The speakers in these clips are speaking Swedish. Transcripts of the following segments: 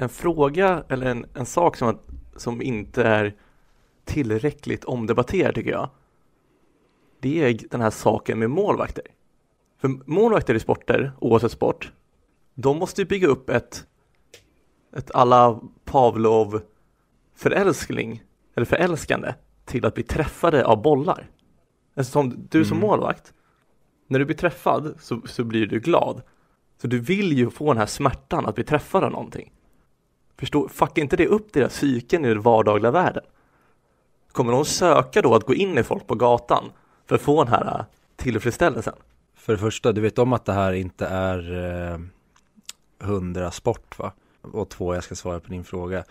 en fråga eller en, en sak som, att, som inte är tillräckligt omdebatterad tycker jag. Det är den här saken med målvakter. För målvakter i sporter, oavsett sport, de måste ju bygga upp ett, ett alla Pavlov förälskling, eller förälskande, till att bli träffade av bollar. Alltså som du som mm. målvakt, när du blir träffad så, så blir du glad. Så du vill ju få den här smärtan att bli träffad av någonting. Förstår, fuckar inte det upp deras psyken i den vardagliga världen? Kommer de söka då att gå in i folk på gatan för att få den här äh, tillfredsställelsen? För det första, du vet om att det här inte är eh, hundra sport va? Och två, jag ska svara på din fråga.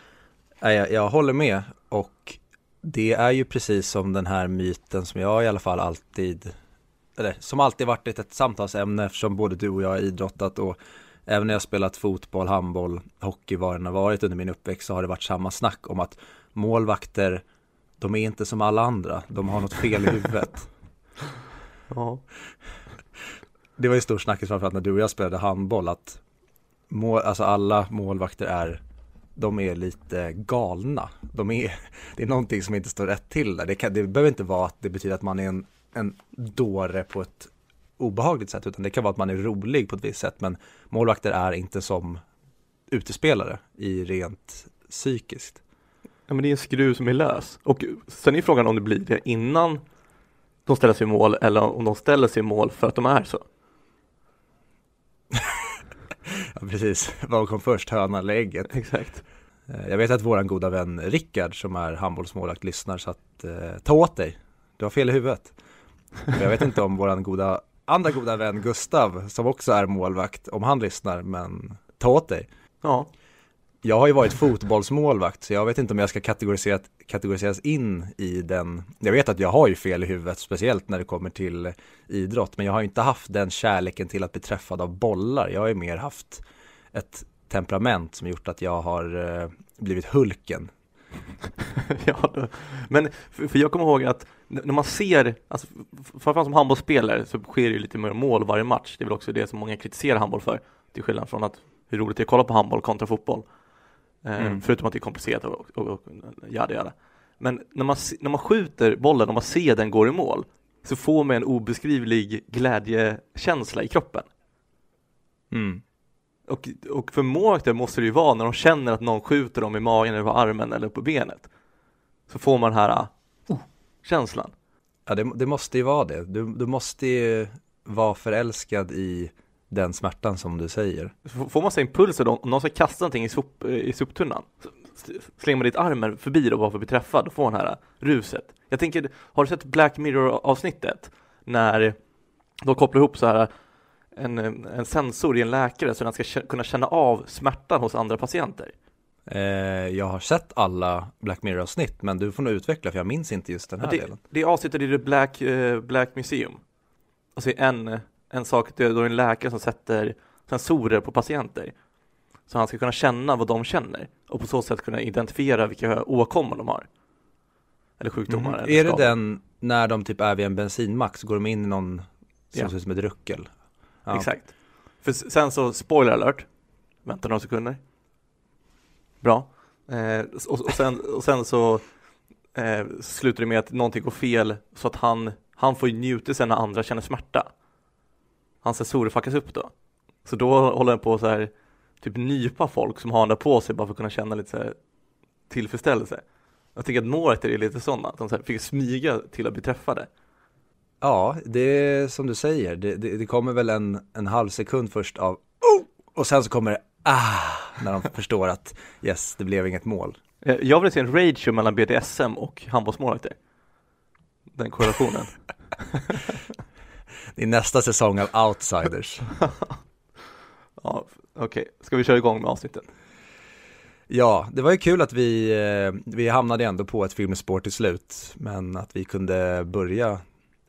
Jag, jag håller med och det är ju precis som den här myten som jag i alla fall alltid eller som alltid varit ett, ett samtalsämne eftersom både du och jag har idrottat och även när jag spelat fotboll, handboll, hockey, vad den har varit under min uppväxt så har det varit samma snack om att målvakter, de är inte som alla andra, de har något fel i huvudet. ja. Det var ju stor snackis framförallt när du och jag spelade handboll att mål, alltså alla målvakter är de är lite galna. De är, det är någonting som inte står rätt till där. Det, kan, det behöver inte vara att det betyder att man är en, en dåre på ett obehagligt sätt, utan det kan vara att man är rolig på ett visst sätt. Men målvakter är inte som utespelare i rent psykiskt. Ja, men det är en skruv som är lös. Och sen är frågan om det blir det innan de ställer sig i mål eller om de ställer sig i mål för att de är så. ja, precis. Vad kom först, hönan eller ägget? Exakt. Eh, jag vet att våran goda vän Rickard som är handbollsmålvakt lyssnar så att eh, ta åt dig. Du har fel i huvudet. Jag vet inte om våran goda, andra goda vän Gustav som också är målvakt, om han lyssnar, men ta åt dig. Ja. Jag har ju varit fotbollsmålvakt så jag vet inte om jag ska kategoriseras, kategoriseras in i den. Jag vet att jag har ju fel i huvudet, speciellt när det kommer till idrott, men jag har inte haft den kärleken till att bli träffad av bollar. Jag har ju mer haft ett temperament som gjort att jag har eh, blivit Hulken. ja, men för, jag kommer ihåg att när man ser, alltså, framförallt som handbollsspelare så sker det ju lite mer mål varje match. Det är väl också det som många kritiserar handboll för, till skillnad från att hur roligt det är att kolla på handboll kontra fotboll. Eh, mm. Förutom att det är komplicerat och, och, och jada, jada. Men när man, när man skjuter bollen och man ser den går i mål så får man en obeskrivlig glädjekänsla i kroppen. Mm. Och, och för målvakter måste det ju vara när de känner att någon skjuter dem i magen eller på armen eller på benet. Så får man den här känslan. Ja, det, det, måste ju vara det. Du, du måste ju vara förälskad i den smärtan som du säger. Får man sig impulser då, om någon ska kasta någonting i, sop, i soptunnan, slänger man ditt armen förbi då bara för att bli träffad och få den här ruset. Jag tänker, har du sett Black Mirror avsnittet? När de kopplar ihop så här en, en sensor i en läkare så den ska kunna känna av smärtan hos andra patienter. Eh, jag har sett alla Black Mirror-avsnitt, men du får nog utveckla för jag minns inte just den här det, delen. Det är avsnittet i The Black, uh, Black Museum. Alltså en, en sak, det är då en läkare som sätter sensorer på patienter. Så han ska kunna känna vad de känner och på så sätt kunna identifiera vilka åkommor de har. Eller sjukdomar. Mm. Eller är det den när de typ är vid en bensinmack så går de in i någon som ja. ser ut som ett ruckel? Ja. Exakt. För sen så, spoiler alert, vänta några sekunder. Bra. Eh, och, och, sen, och sen så eh, slutar det med att någonting går fel så att han, han får njuta sen när andra känner smärta. Hans sensorer fuckas upp då. Så då håller han på så här typ nypa folk som har den där på sig bara för att kunna känna lite så här tillfredsställelse. Jag tänker att målet är lite sådana, att de så här fick smyga till att bli träffade. Ja, det är som du säger, det, det, det kommer väl en, en halv sekund först av oh! och sen så kommer det ah, när de förstår att yes, det blev inget mål. Eh, jag vill se en ratio mellan BDSM och handbollsmålvakter. Den korrelationen. det är nästa säsong av Outsiders. ja, okej. Okay. Ska vi köra igång med avsnittet? Ja, det var ju kul att vi, eh, vi hamnade ändå på ett filmspår till slut, men att vi kunde börja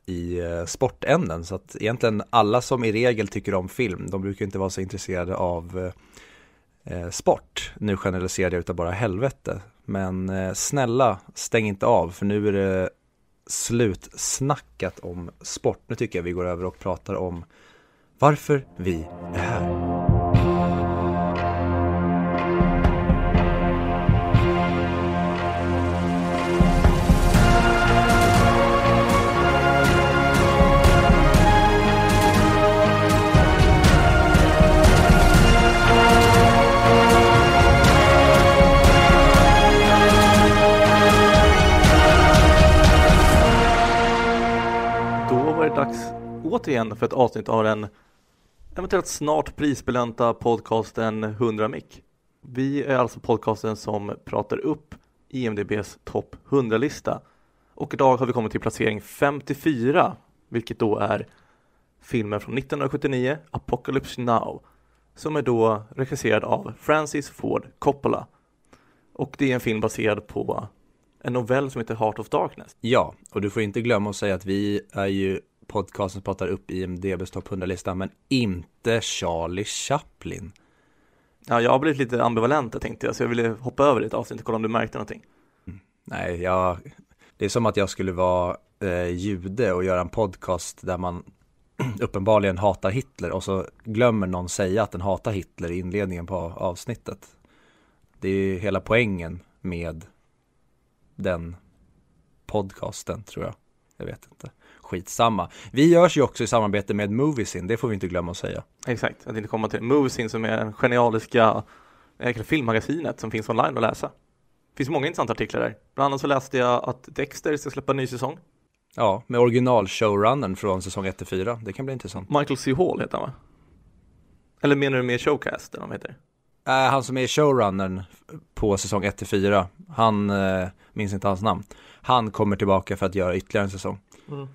i eh, sportämnen så att egentligen alla som i regel tycker om film, de brukar inte vara så intresserade av Eh, sport. Nu generaliserar jag utav bara helvete. Men eh, snälla, stäng inte av för nu är det slutsnackat om sport. Nu tycker jag vi går över och pratar om varför vi är här. Dags återigen för ett avsnitt av den eventuellt snart prisbelönta podcasten 100 mick. Vi är alltså podcasten som pratar upp IMDBs topp 100-lista och idag har vi kommit till placering 54 vilket då är filmen från 1979, Apocalypse Now som är då regisserad av Francis Ford Coppola och det är en film baserad på en novell som heter Heart of Darkness. Ja, och du får inte glömma att säga att vi är ju podcasten som pratar upp IMDBs topp 100-lista, men inte Charlie Chaplin. Ja, jag har blivit lite ambivalent jag tänkte jag, så jag ville hoppa över ett avsnitt och kolla om du märkte någonting. Mm. Nej, jag, det är som att jag skulle vara eh, jude och göra en podcast där man uppenbarligen hatar Hitler och så glömmer någon säga att den hatar Hitler i inledningen på avsnittet. Det är ju hela poängen med den podcasten tror jag. Jag vet inte. Skitsamma. Vi görs ju också i samarbete med Moviesin, det får vi inte glömma att säga. Exakt, att inte komma till Moviesin som är en genialiska äh, filmmagasinet som finns online att läsa. Det finns många intressanta artiklar där. Bland annat så läste jag att Dexter ska släppa en ny säsong. Ja, med original showrunnern från säsong 1 till 4. Det kan bli intressant. Michael C. Hall heter han va? Eller menar du med Showcast, eller vad heter? Äh, han som är showrunnern på säsong 1 till 4, han, äh, minns inte hans namn. Han kommer tillbaka för att göra ytterligare en säsong. Mm.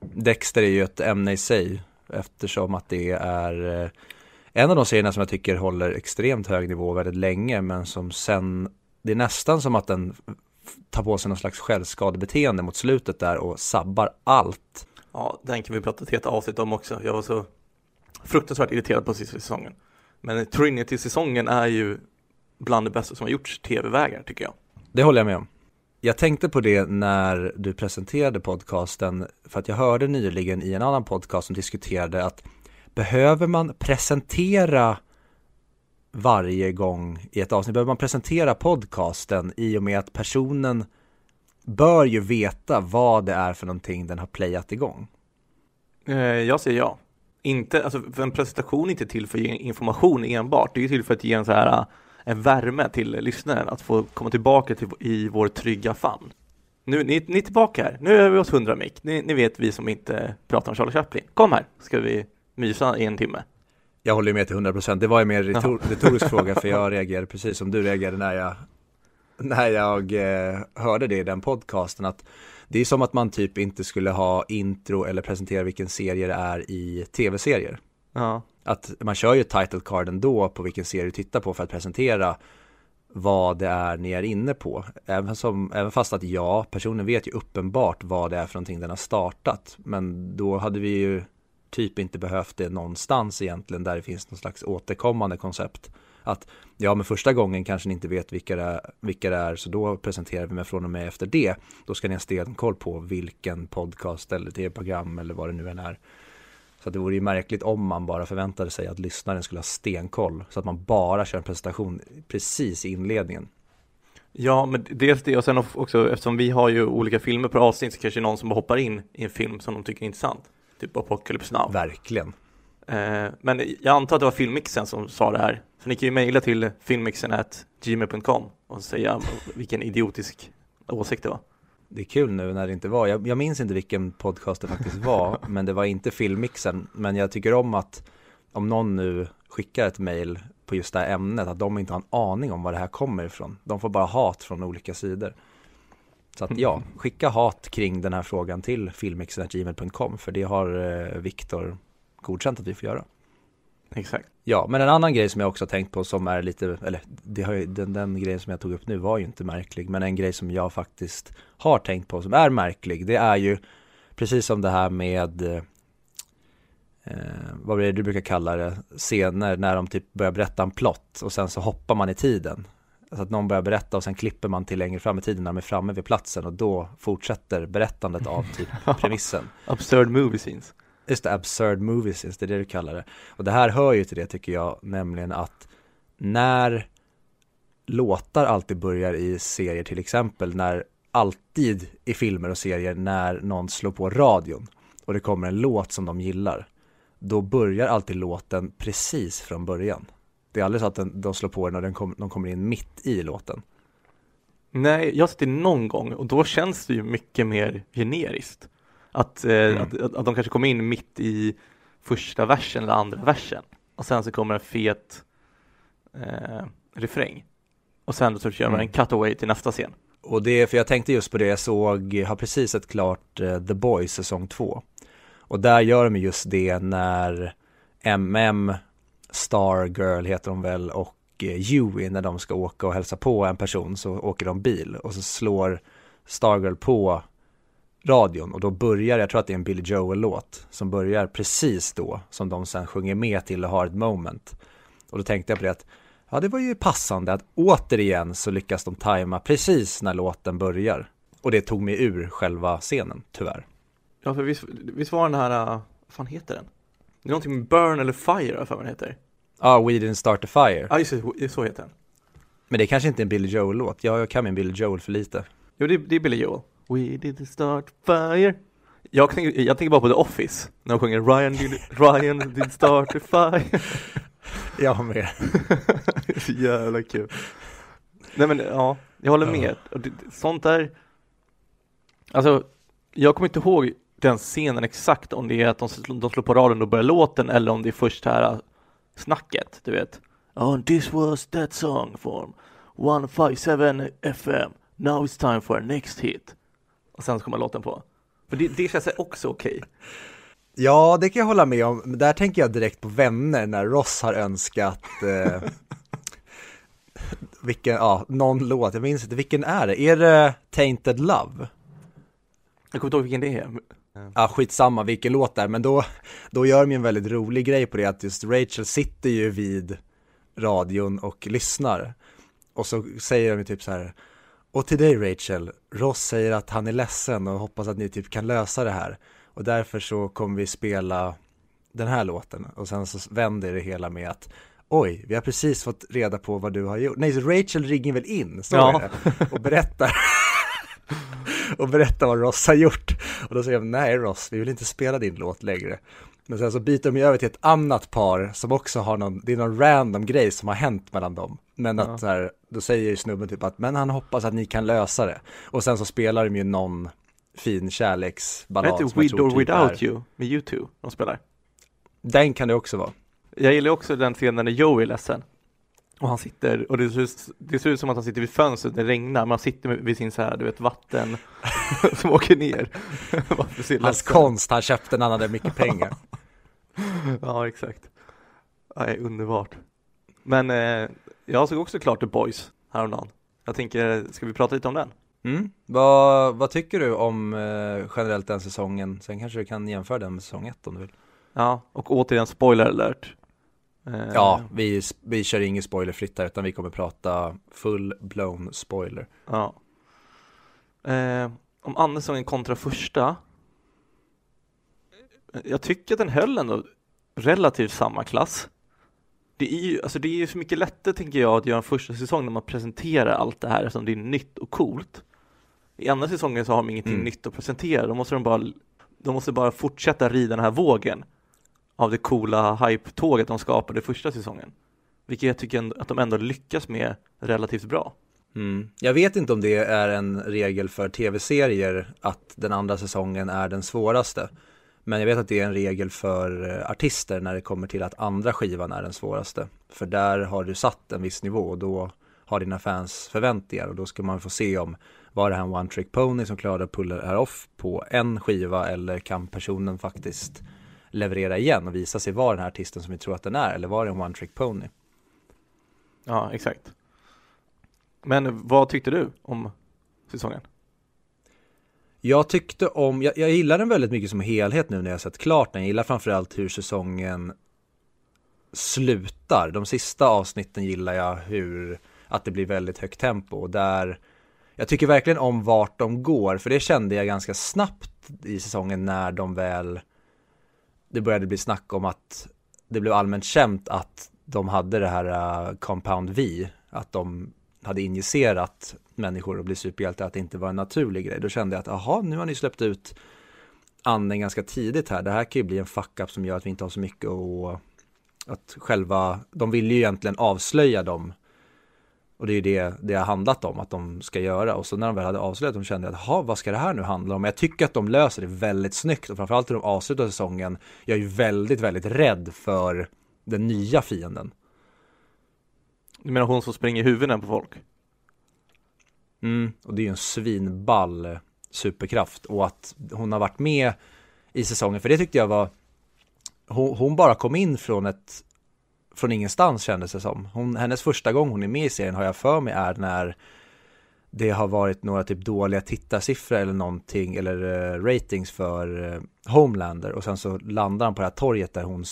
Dexter är ju ett ämne i sig eftersom att det är eh, en av de serierna som jag tycker håller extremt hög nivå väldigt länge men som sen, det är nästan som att den tar på sig någon slags självskadebeteende mot slutet där och sabbar allt. Ja, den kan vi prata ett helt avsnitt om också. Jag var så fruktansvärt irriterad på sista säsongen. Men Trinity-säsongen är ju bland det bästa som har gjorts tv-vägar tycker jag. Det håller jag med om. Jag tänkte på det när du presenterade podcasten för att jag hörde nyligen i en annan podcast som diskuterade att behöver man presentera varje gång i ett avsnitt, behöver man presentera podcasten i och med att personen bör ju veta vad det är för någonting den har playat igång. Eh, jag säger ja. Inte, alltså för en presentation är inte till för att ge information enbart, det är till för att ge en så här en värme till lyssnaren att få komma tillbaka till, i vår trygga famn. Nu, ni, ni är tillbaka här, nu är vi oss hundra mick. Ni, ni, vet vi som inte pratar om Charlie Chaplin. Kom här, ska vi mysa i en timme. Jag håller med till hundra procent. Det var ju mer retor retorisk fråga för jag reagerade precis som du reagerade när jag, när jag eh, hörde det i den podcasten. Att det är som att man typ inte skulle ha intro eller presentera vilken serie det är i tv-serier. Ja. Att man kör ju title card ändå på vilken serie du tittar på för att presentera vad det är ni är inne på. Även, som, även fast att ja, personen vet ju uppenbart vad det är för någonting den har startat. Men då hade vi ju typ inte behövt det någonstans egentligen där det finns någon slags återkommande koncept. Att ja, men första gången kanske ni inte vet vilka det är, vilka det är så då presenterar vi mig från och med efter det. Då ska ni ha stenkoll på vilken podcast eller tv-program eller vad det nu än är så det vore ju märkligt om man bara förväntade sig att lyssnaren skulle ha stenkoll. Så att man bara kör en presentation precis i inledningen. Ja, men dels det och sen också eftersom vi har ju olika filmer per avsnitt så kanske någon som hoppar in i en film som de tycker är intressant. Typ Apocalypse Now. Verkligen. Eh, men jag antar att det var filmmixen som sa det här. Så ni kan ju mejla till filmmixen.gmail.com och säga vilken idiotisk åsikt det var det är kul nu när det inte var, jag, jag minns inte vilken podcast det faktiskt var, men det var inte filmmixen. Men jag tycker om att om någon nu skickar ett mail på just det här ämnet, att de inte har en aning om var det här kommer ifrån. De får bara hat från olika sidor. Så att ja, skicka hat kring den här frågan till filmmixen.gmail.com för det har eh, Viktor godkänt att vi får göra. Exakt. Ja, men en annan grej som jag också tänkt på som är lite, eller det har ju, den, den grejen som jag tog upp nu var ju inte märklig, men en grej som jag faktiskt har tänkt på som är märklig, det är ju precis som det här med eh, vad är det du brukar kalla det, scener när de typ börjar berätta en plott och sen så hoppar man i tiden. Alltså att någon börjar berätta och sen klipper man till längre fram i tiden när de är framme vid platsen och då fortsätter berättandet av typ premissen. Absurd movie scenes. Just det, absurd movies, det är det du kallar det. Och det här hör ju till det tycker jag, nämligen att när låtar alltid börjar i serier till exempel, när alltid i filmer och serier när någon slår på radion och det kommer en låt som de gillar, då börjar alltid låten precis från början. Det är aldrig så att den, de slår på den och den kom, de kommer in mitt i låten. Nej, jag har sett det någon gång och då känns det ju mycket mer generiskt. Att, eh, mm. att, att, att, de kanske kommer in mitt i första versen eller andra versen och sen så kommer en fet eh, refräng och sen så kör man mm. en cutaway till nästa scen. Och det är för jag tänkte just på det, jag såg, har precis sett klart uh, The Boys säsong 2. Och där gör de just det när MM, Stargirl heter de väl, och Huey när de ska åka och hälsa på en person så åker de bil och så slår Stargirl på radion och då börjar, jag tror att det är en Billy Joel-låt som börjar precis då som de sen sjunger med till och har ett moment. Och då tänkte jag på det att ja, det var ju passande att återigen så lyckas de tajma precis när låten börjar. Och det tog mig ur själva scenen, tyvärr. Ja, för visst, visst var den här, uh, vad fan heter den? Det är någonting med Burn eller Fire, för vad den heter. Ja, ah, We Didn't Start a Fire. Ja, just det, så heter den. Men det kanske inte är en Billy Joel-låt. Ja, jag kan min Billy Joel för lite. Jo, det, det är Billy Joel. We didn't start fire. Jag, tänker, jag tänker bara på The Office, när de sjunger Ryan did, Ryan did start a fire. Jag med. Jävla kul. Nej men ja, jag håller med. Sånt där, alltså jag kommer inte ihåg den scenen exakt om det är att de, de slår på radion och börjar låten eller om det är först här äh, snacket, du vet. Oh, this was that song from 157 FM. Now it's time for our next hit. Och sen så kommer låten på. För det, det känns också okej. Okay. Ja, det kan jag hålla med om. Där tänker jag direkt på vänner när Ross har önskat eh, vilken, ja, någon låt, jag minns inte, vilken är det? Är det Tainted Love? Jag kommer inte ihåg vilken det är. Ja, skitsamma vilken låt det är, men då, då gör de ju en väldigt rolig grej på det att just Rachel sitter ju vid radion och lyssnar. Och så säger de ju typ så här, och till dig Rachel, Ross säger att han är ledsen och hoppas att ni typ kan lösa det här. Och därför så kommer vi spela den här låten och sen så vänder det hela med att Oj, vi har precis fått reda på vad du har gjort. Nej, så Rachel ringer väl in, så ja. det, och berättar och berättar vad Ross har gjort. Och då säger de, nej Ross, vi vill inte spela din låt längre. Men sen så byter de över till ett annat par som också har någon, det är någon random grej som har hänt mellan dem. Men att så här, då säger snubben typ att, men han hoppas att ni kan lösa det. Och sen så spelar de ju någon fin kärleksballad. Det heter With or typ Without You med YouTube de spelar. Den kan det också vara. Jag gillar också den scenen när Joey är ledsen. Och han sitter, och det ser, ut, det ser ut som att han sitter vid fönstret när det regnar, men han sitter vid sin så här, du vet, vatten som åker ner. Hans konst han köpte när han hade mycket pengar. ja, exakt. Ja, underbart. Men eh, jag såg också klart The Boys häromdagen. Jag tänker, ska vi prata lite om den? Mm. Vad, vad tycker du om eh, generellt den säsongen? Sen kanske du kan jämföra den med säsong ett om du vill. Ja, och återigen spoiler alert. Eh. Ja, vi, vi kör ingen spoilerfritt här utan vi kommer prata full blown spoiler. Ja. Eh, om andra säsongen kontra första. Jag tycker att den höll ändå relativt samma klass. Det är ju alltså det är så mycket lättare tänker jag att göra en första säsong när man presenterar allt det här som det är nytt och coolt. I andra säsongen så har de ingenting mm. nytt att presentera. Då måste de bara, de måste bara fortsätta rida den här vågen av det coola hype-tåget de skapade första säsongen. Vilket jag tycker att de ändå lyckas med relativt bra. Mm. Jag vet inte om det är en regel för tv-serier att den andra säsongen är den svåraste. Men jag vet att det är en regel för eh, artister när det kommer till att andra skivan är den svåraste. För där har du satt en viss nivå och då har dina fans förväntningar och då ska man få se om var det här en one trick pony som klarade att pulla det här off på en skiva eller kan personen faktiskt leverera igen och visa sig vara den här artisten som vi tror att den är eller var det en one trick pony? Ja, exakt. Men vad tyckte du om säsongen? Jag tyckte om, jag, jag gillar den väldigt mycket som helhet nu när jag sett klart den. Jag gillar framförallt hur säsongen slutar. De sista avsnitten gillar jag hur, att det blir väldigt högt tempo och där jag tycker verkligen om vart de går, för det kände jag ganska snabbt i säsongen när de väl det började bli snack om att det blev allmänt känt att de hade det här uh, Compound V, att de hade injicerat människor och bli superhjältar, att det inte var en naturlig grej. Då kände jag att, aha, nu har ni släppt ut anden ganska tidigt här. Det här kan ju bli en fuck-up som gör att vi inte har så mycket och att själva, de vill ju egentligen avslöja dem Och det är ju det det har handlat om att de ska göra. Och så när de väl hade avslöjat dem kände jag att, jaha, vad ska det här nu handla om? Men jag tycker att de löser det väldigt snyggt och framförallt hur de avslutar säsongen. Jag är ju väldigt, väldigt rädd för den nya fienden. Du menar hon som springer huvuden på folk? Mm, och det är ju en svinball eh, superkraft och att hon har varit med i säsongen, för det tyckte jag var hon, hon bara kom in från ett från ingenstans kändes det som. Hon, hennes första gång hon är med i serien har jag för mig är när det har varit några typ dåliga tittarsiffror eller någonting eller uh, ratings för uh, Homelander och sen så landar han på det här torget där hon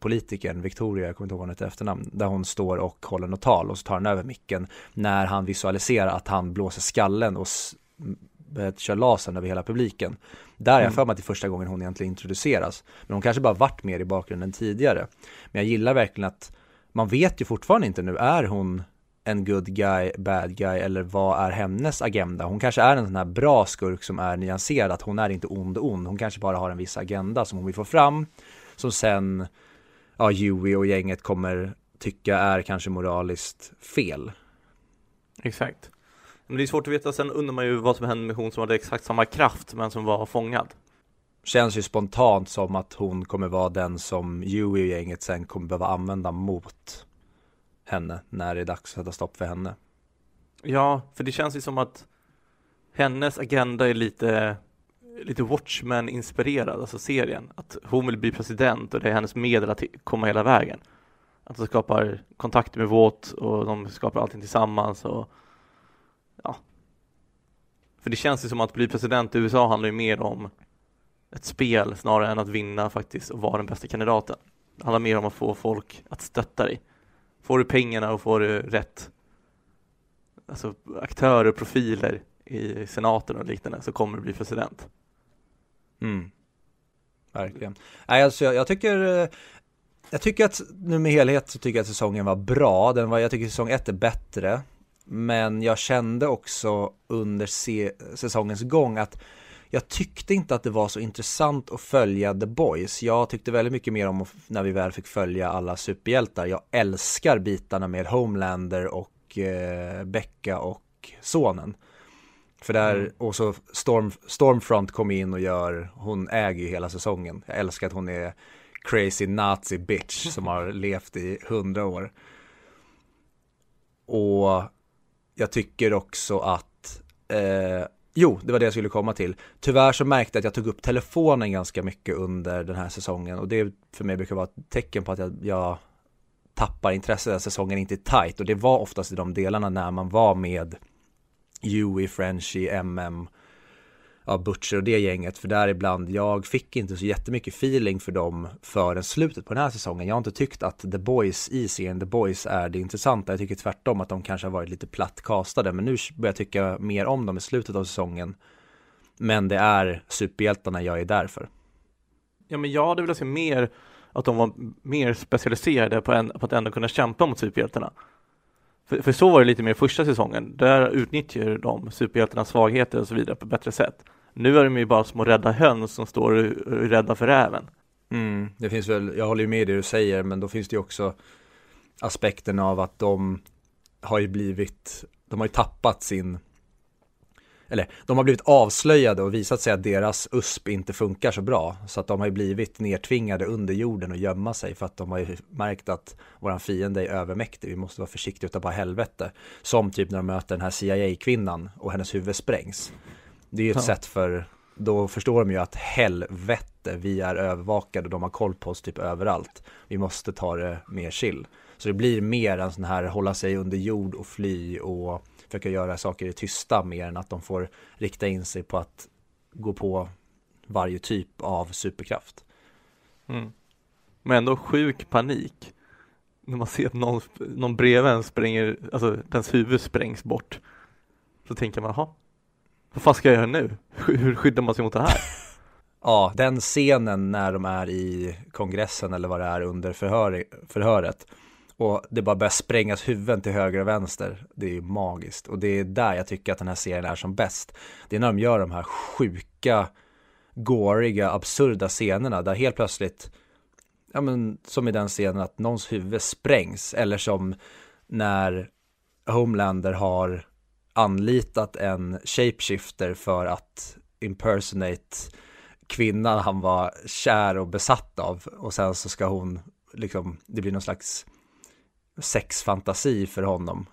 politikern Victoria, jag kommer inte ihåg vad hon heter efternamn, där hon står och håller något tal och så tar han över micken när han visualiserar att han blåser skallen och börjar köra lasern över hela publiken. Där är jag mm. för mig att det är första gången hon egentligen introduceras. Men hon kanske bara varit mer i bakgrunden tidigare. Men jag gillar verkligen att man vet ju fortfarande inte nu, är hon en good guy, bad guy eller vad är hennes agenda? Hon kanske är en sån här bra skurk som är nyanserad, att hon är inte ond ond, hon kanske bara har en viss agenda som hon vill få fram, som sen, ja, Huey och gänget kommer tycka är kanske moraliskt fel. Exakt. Men det är svårt att veta, sen undrar man ju vad som hände med hon som hade exakt samma kraft men som var fångad. Känns ju spontant som att hon kommer vara den som Huey och gänget sen kommer behöva använda mot henne när det är dags att sätta stopp för henne. Ja, för det känns ju som att hennes agenda är lite lite Watchmen-inspirerad, alltså serien. Att hon vill bli president och det är hennes medel att komma hela vägen. Att de skapar kontakter med Vought och de skapar allting tillsammans och ja. För det känns ju som att bli president i USA handlar ju mer om ett spel snarare än att vinna faktiskt och vara den bästa kandidaten. Det handlar mer om att få folk att stötta dig. Får du pengarna och får du rätt alltså aktörer och profiler i senaten och liknande så kommer du bli president. Mm. Verkligen. Nej, alltså jag, jag tycker eh, jag tycker att nu med helhet så tycker jag att säsongen var bra. Den var, jag tycker säsong ett är bättre. Men jag kände också under se säsongens gång att jag tyckte inte att det var så intressant att följa The Boys. Jag tyckte väldigt mycket mer om när vi väl fick följa alla superhjältar. Jag älskar bitarna med Homelander och eh, Becka och sonen. För där, mm. och så Storm, Stormfront kom in och gör, hon äger ju hela säsongen. Jag älskar att hon är crazy nazi bitch som har levt i hundra år. Och jag tycker också att, eh, jo, det var det jag skulle komma till. Tyvärr så märkte jag att jag tog upp telefonen ganska mycket under den här säsongen och det för mig brukar vara ett tecken på att jag, jag tappar intresset, att säsongen inte är tight och det var oftast i de delarna när man var med Huey, Frenchie, MM ja, Butcher och det gänget, för där ibland, jag fick inte så jättemycket feeling för dem förrän slutet på den här säsongen. Jag har inte tyckt att The Boys i serien The Boys är det intressanta. Jag tycker tvärtom att de kanske har varit lite platt castade, men nu börjar jag tycka mer om dem i slutet av säsongen. Men det är superhjältarna jag är där för. Ja, men jag hade velat se mer att de var mer specialiserade på, en, på att ändå kunna kämpa mot superhjältarna. För, för, så var det lite mer första säsongen. Där utnyttjar de superhjältarnas svagheter och så vidare på ett bättre sätt. Nu är de ju bara små rädda höns som står och är rädda för räven. Mm, det finns väl, jag håller ju med i det du säger, men då finns det ju också aspekten av att de har ju blivit, de har ju tappat sin eller de har blivit avslöjade och visat sig att deras USP inte funkar så bra. Så att de har ju blivit nedtvingade under jorden och gömma sig för att de har ju märkt att våran fiende är övermäktig. Vi måste vara försiktiga utav bara helvete. Som typ när de möter den här CIA-kvinnan och hennes huvud sprängs. Det är ju ett ja. sätt för, då förstår de ju att helvete, vi är övervakade och de har koll på oss typ överallt. Vi måste ta det mer chill. Så det blir mer en sån här hålla sig under jord och fly och försöka göra saker i tysta mer än att de får rikta in sig på att gå på varje typ av superkraft. Mm. Men ändå sjuk panik när man ser att någon, någon bredvid en spränger, alltså dens huvud sprängs bort. Så tänker man, jaha, vad fan ska jag göra nu? Hur skyddar man sig mot det här? ja, den scenen när de är i kongressen eller vad det är under förhör, förhöret och det bara börjar sprängas huvuden till höger och vänster. Det är ju magiskt och det är där jag tycker att den här serien är som bäst. Det är när de gör de här sjuka, gåriga, absurda scenerna där helt plötsligt, ja men som i den scenen att någons huvud sprängs eller som när Homelander har anlitat en shapeshifter för att impersonate kvinnan han var kär och besatt av och sen så ska hon liksom, det blir någon slags sexfantasi för honom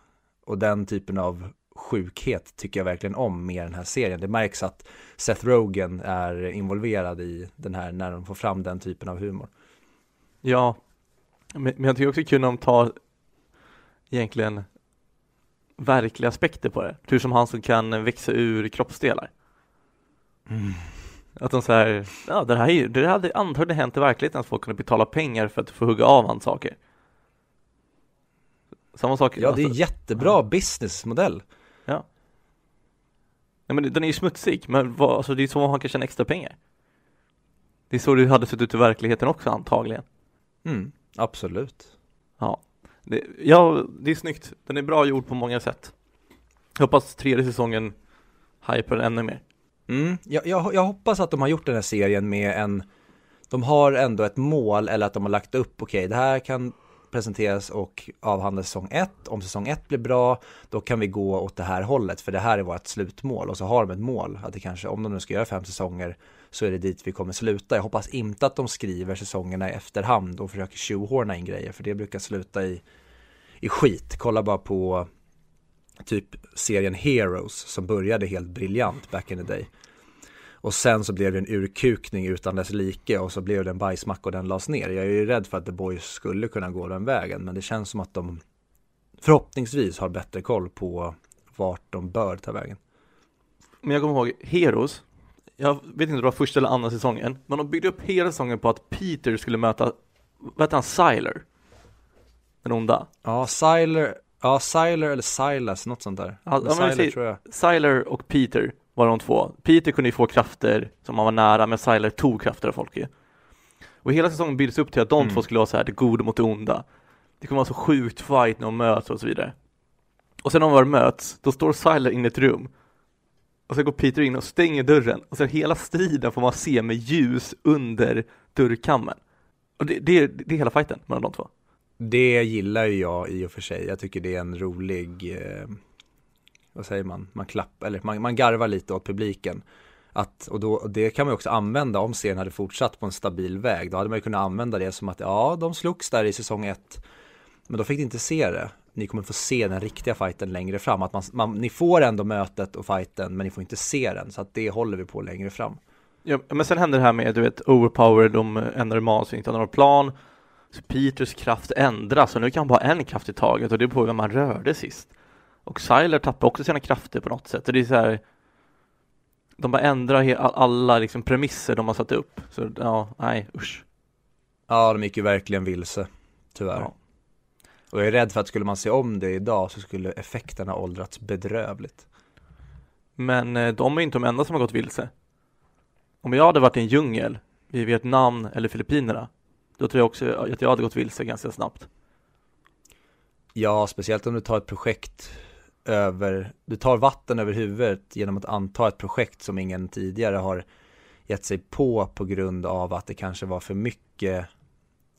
och den typen av sjukhet tycker jag verkligen om med den här serien. Det märks att Seth Rogen är involverad i den här när de får fram den typen av humor. Ja, men jag tycker också kul när de tar egentligen verkliga aspekter på det. Hur som han som kan växa ur kroppsdelar. Mm. Att de säger, ja det här det hade antagligen hänt i verkligheten att folk kunde betala pengar för att få hugga av hans saker. Samma sak. Ja, det är alltså, jättebra ja. businessmodell. Ja. Ja men den är ju smutsig, men vad, alltså det är så man kan tjäna extra pengar. Det är så det hade sett ut i verkligheten också antagligen. Mm, absolut. Ja. Det, ja, det är snyggt. Den är bra gjord på många sätt. Jag hoppas tredje säsongen hypar den ännu mer. Mm, jag, jag, jag, hoppas att de har gjort den här serien med en, de har ändå ett mål eller att de har lagt upp, okej okay, det här kan presenteras och avhandlas säsong 1. Om säsong 1 blir bra, då kan vi gå åt det här hållet, för det här är vårt slutmål. Och så har de ett mål, att det kanske, om de nu ska göra fem säsonger, så är det dit vi kommer sluta. Jag hoppas inte att de skriver säsongerna i efterhand och försöker tjohorna in grejer, för det brukar sluta i, i skit. Kolla bara på typ serien Heroes som började helt briljant back in the day. Och sen så blev det en urkukning utan dess like och så blev det en bajsmacka och den lades ner. Jag är ju rädd för att The Boys skulle kunna gå den vägen men det känns som att de förhoppningsvis har bättre koll på vart de bör ta vägen. Men jag kommer ihåg Heroes, jag vet inte om det var första eller andra säsongen, men de byggde upp hela säsongen på att Peter skulle möta, vad heter han, Siler? Den onda. Ja, Siler, ja Siler eller Silas, något sånt där. Ja, Siler, säger, tror jag. Siler och Peter var de två. Peter kunde ju få krafter som han var nära, men Siler tog krafter av folk ju. Och hela säsongen byggdes upp till att de mm. två skulle vara så här, det goda mot det onda. Det kommer vara så sjukt fight när de möts och så vidare. Och sen när de möts, då står Siler inne i ett rum. Och sen går Peter in och stänger dörren och sen hela striden får man se med ljus under dörrkammen. Och det, det, det är hela fighten mellan de två. Det gillar ju jag i och för sig. Jag tycker det är en rolig eh vad säger man, man klappar, eller man, man garvar lite åt publiken. Att, och, då, och det kan man också använda om serien hade fortsatt på en stabil väg. Då hade man ju kunnat använda det som att ja, de slogs där i säsong ett. Men då fick ni inte se det. Ni kommer få se den riktiga fighten längre fram. Att man, man, ni får ändå mötet och fighten, men ni får inte se den. Så att det håller vi på längre fram. Ja, men sen händer det här med, du vet, overpower, de ändrar manus, inte har någon plan. Så Peters kraft ändras och nu kan han bara en kraft i taget och det är på vem man rörde sist. Och Siler tappar också sina krafter på något sätt. Det är så här, de bara ändrar alla liksom premisser de har satt upp. Så ja, nej, usch. Ja, de gick ju verkligen vilse, tyvärr. Ja. Och jag är rädd för att skulle man se om det idag så skulle effekterna åldrats bedrövligt. Men eh, de är inte de enda som har gått vilse. Om jag hade varit i en djungel i Vietnam eller Filippinerna, då tror jag också att jag hade gått vilse ganska snabbt. Ja, speciellt om du tar ett projekt över, du tar vatten över huvudet genom att anta ett projekt som ingen tidigare har gett sig på på grund av att det kanske var för mycket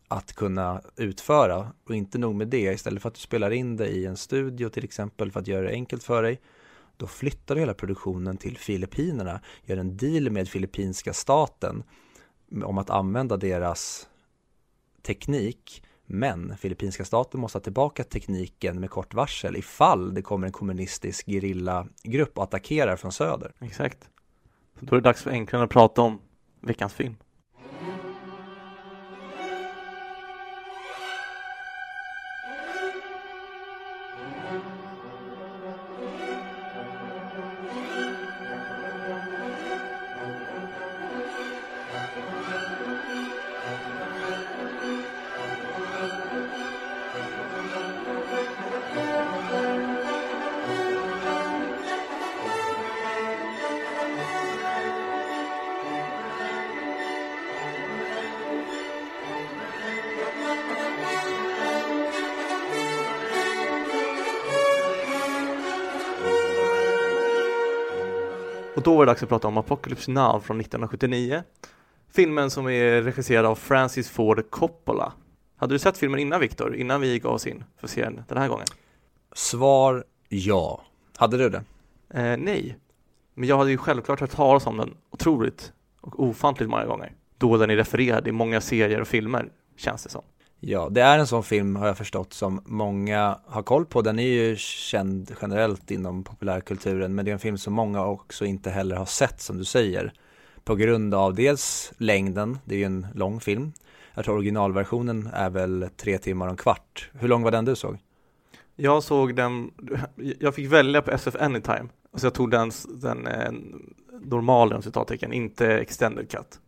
att kunna utföra och inte nog med det istället för att du spelar in det i en studio till exempel för att göra det enkelt för dig då flyttar du hela produktionen till Filippinerna gör en deal med filippinska staten om att använda deras teknik men filippinska staten måste ha tillbaka tekniken med kort varsel ifall det kommer en kommunistisk gerillagrupp och attackerar från söder. Exakt. Så då är det dags för Enklare att prata om veckans film. Dags att prata om Apocalypse Now från 1979 Filmen som är regisserad av Francis Ford Coppola Hade du sett filmen innan Victor, innan vi gav oss in för serien den här gången? Svar ja. Hade du det? Eh, nej, men jag hade ju självklart hört talas om den otroligt och ofantligt många gånger. Då den är refererad i många serier och filmer, känns det som. Ja, det är en sån film har jag förstått som många har koll på. Den är ju känd generellt inom populärkulturen, men det är en film som många också inte heller har sett som du säger. På grund av dels längden, det är ju en lång film. Jag tror originalversionen är väl tre timmar och en kvart. Hur lång var den du såg? Jag såg den, jag fick välja på SF Anytime, så jag tog den, den eh, normala citattecken, inte extended cut.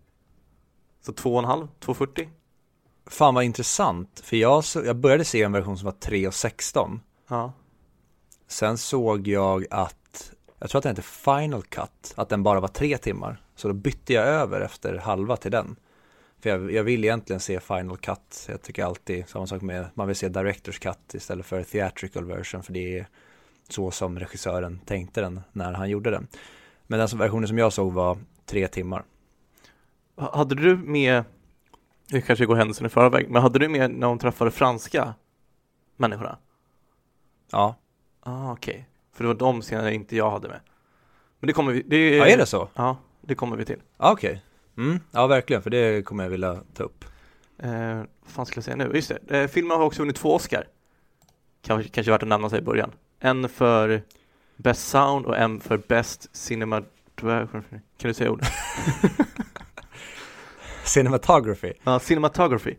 Så två och en halv, 2.40. Fan vad intressant, för jag, så, jag började se en version som var 3.16. Ja. Sen såg jag att, jag tror att den heter Final Cut, att den bara var tre timmar. Så då bytte jag över efter halva till den. För jag, jag vill egentligen se Final Cut. Jag tycker alltid samma sak med, man vill se Directors Cut istället för Theatrical Version. För det är så som regissören tänkte den när han gjorde den. Men den versionen som jag såg var tre timmar. Hade du med, det kanske går händelsen i förväg, men hade du med när hon träffade franska människorna? Ja. Ah, okej. Okay. För det var de scenerna inte jag hade med. Men det kommer vi, det är, ja, är det så? Ja, det kommer vi till. Ah, okej. Okay. Mm, ja, verkligen, för det kommer jag vilja ta upp. Eh, vad fan skulle jag säga nu? Just det, eh, filmen har också vunnit två Oscar. Kanske, kanske värt att nämna sig i början. En för Best Sound och en för Best Cinema... Kan du säga ordet? Cinematography. Ja, cinematography.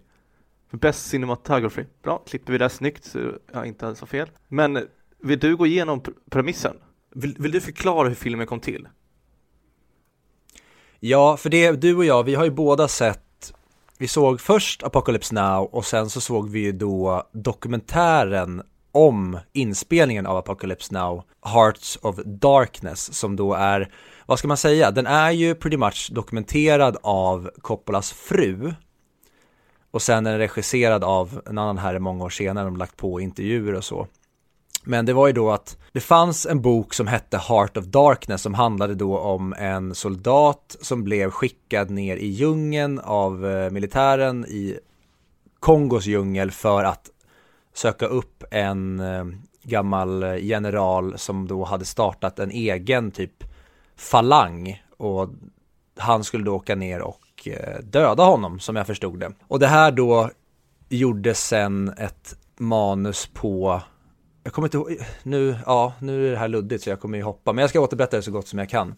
Best cinematography. Bra, klipper vi det snyggt så jag inte så fel. Men vill du gå igenom premissen? Vill, vill du förklara hur filmen kom till? Ja, för det, du och jag, vi har ju båda sett, vi såg först Apocalypse Now och sen så såg vi ju då dokumentären om inspelningen av Apocalypse Now, Hearts of Darkness, som då är, vad ska man säga, den är ju pretty much dokumenterad av Coppolas fru. Och sen är den regisserad av en annan herre många år senare, de lagt på intervjuer och så. Men det var ju då att det fanns en bok som hette Heart of Darkness som handlade då om en soldat som blev skickad ner i djungeln av eh, militären i Kongos djungel för att söka upp en eh, gammal eh, general som då hade startat en egen typ falang och han skulle då åka ner och eh, döda honom som jag förstod det. Och det här då gjorde sen ett manus på jag kommer inte ihåg, nu, ja, nu är det här luddigt så jag kommer ju hoppa, men jag ska återberätta det så gott som jag kan.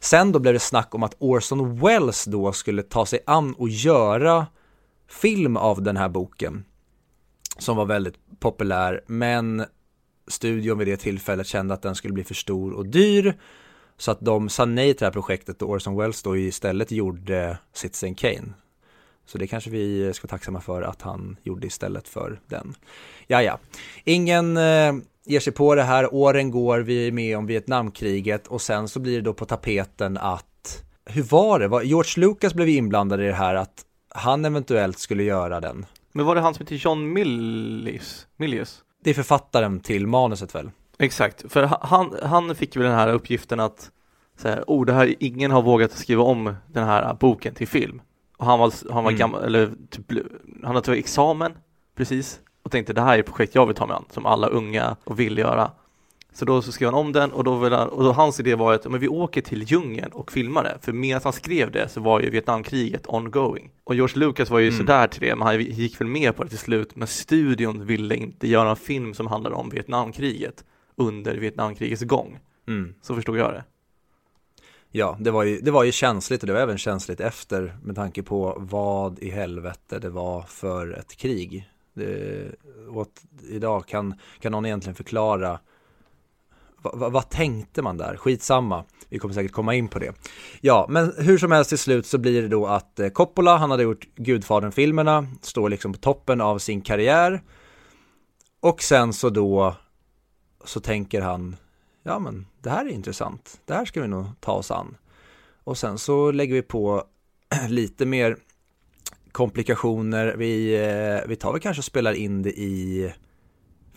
Sen då blev det snack om att Orson Welles då skulle ta sig an och göra film av den här boken som var väldigt populär, men studion vid det tillfället kände att den skulle bli för stor och dyr, så att de sa nej till det här projektet och Orson Welles då istället gjorde Citizen Kane. Så det kanske vi ska vara tacksamma för att han gjorde istället för den. Ja, ja. Ingen eh, ger sig på det här, åren går, vi är med om Vietnamkriget och sen så blir det då på tapeten att, hur var det? George Lucas blev inblandad i det här att han eventuellt skulle göra den. Men var det han som heter John Milius? Milius? Det är författaren till manuset väl? Exakt, för han, han fick väl den här uppgiften att så här, oh, det här, ingen har vågat skriva om den här boken till film. Och han var, han var mm. gammal, eller typ, han hade tagit examen precis och tänkte det här är ett projekt jag vill ta mig an, som alla unga och vill göra. Så då så skrev han om den och då, vill han, och då hans idé var att men vi åker till djungeln och filmar det. För medan han skrev det så var ju Vietnamkriget ongoing. Och George Lucas var ju mm. sådär till det, men han gick väl med på det till slut. Men studion ville inte göra en film som handlade om Vietnamkriget under Vietnamkrigets gång. Mm. Så förstod jag det. Ja, det var, ju, det var ju känsligt och det var även känsligt efter med tanke på vad i helvete det var för ett krig. Det, och idag kan, kan någon egentligen förklara vad, vad, tänkte man där? Skitsamma, vi kommer säkert komma in på det. Ja, men hur som helst till slut så blir det då att eh, Coppola, han hade gjort Gudfadern-filmerna, står liksom på toppen av sin karriär. Och sen så då så tänker han, ja men det här är intressant, det här ska vi nog ta oss an. Och sen så lägger vi på lite mer komplikationer, vi, eh, vi tar väl kanske och spelar in det i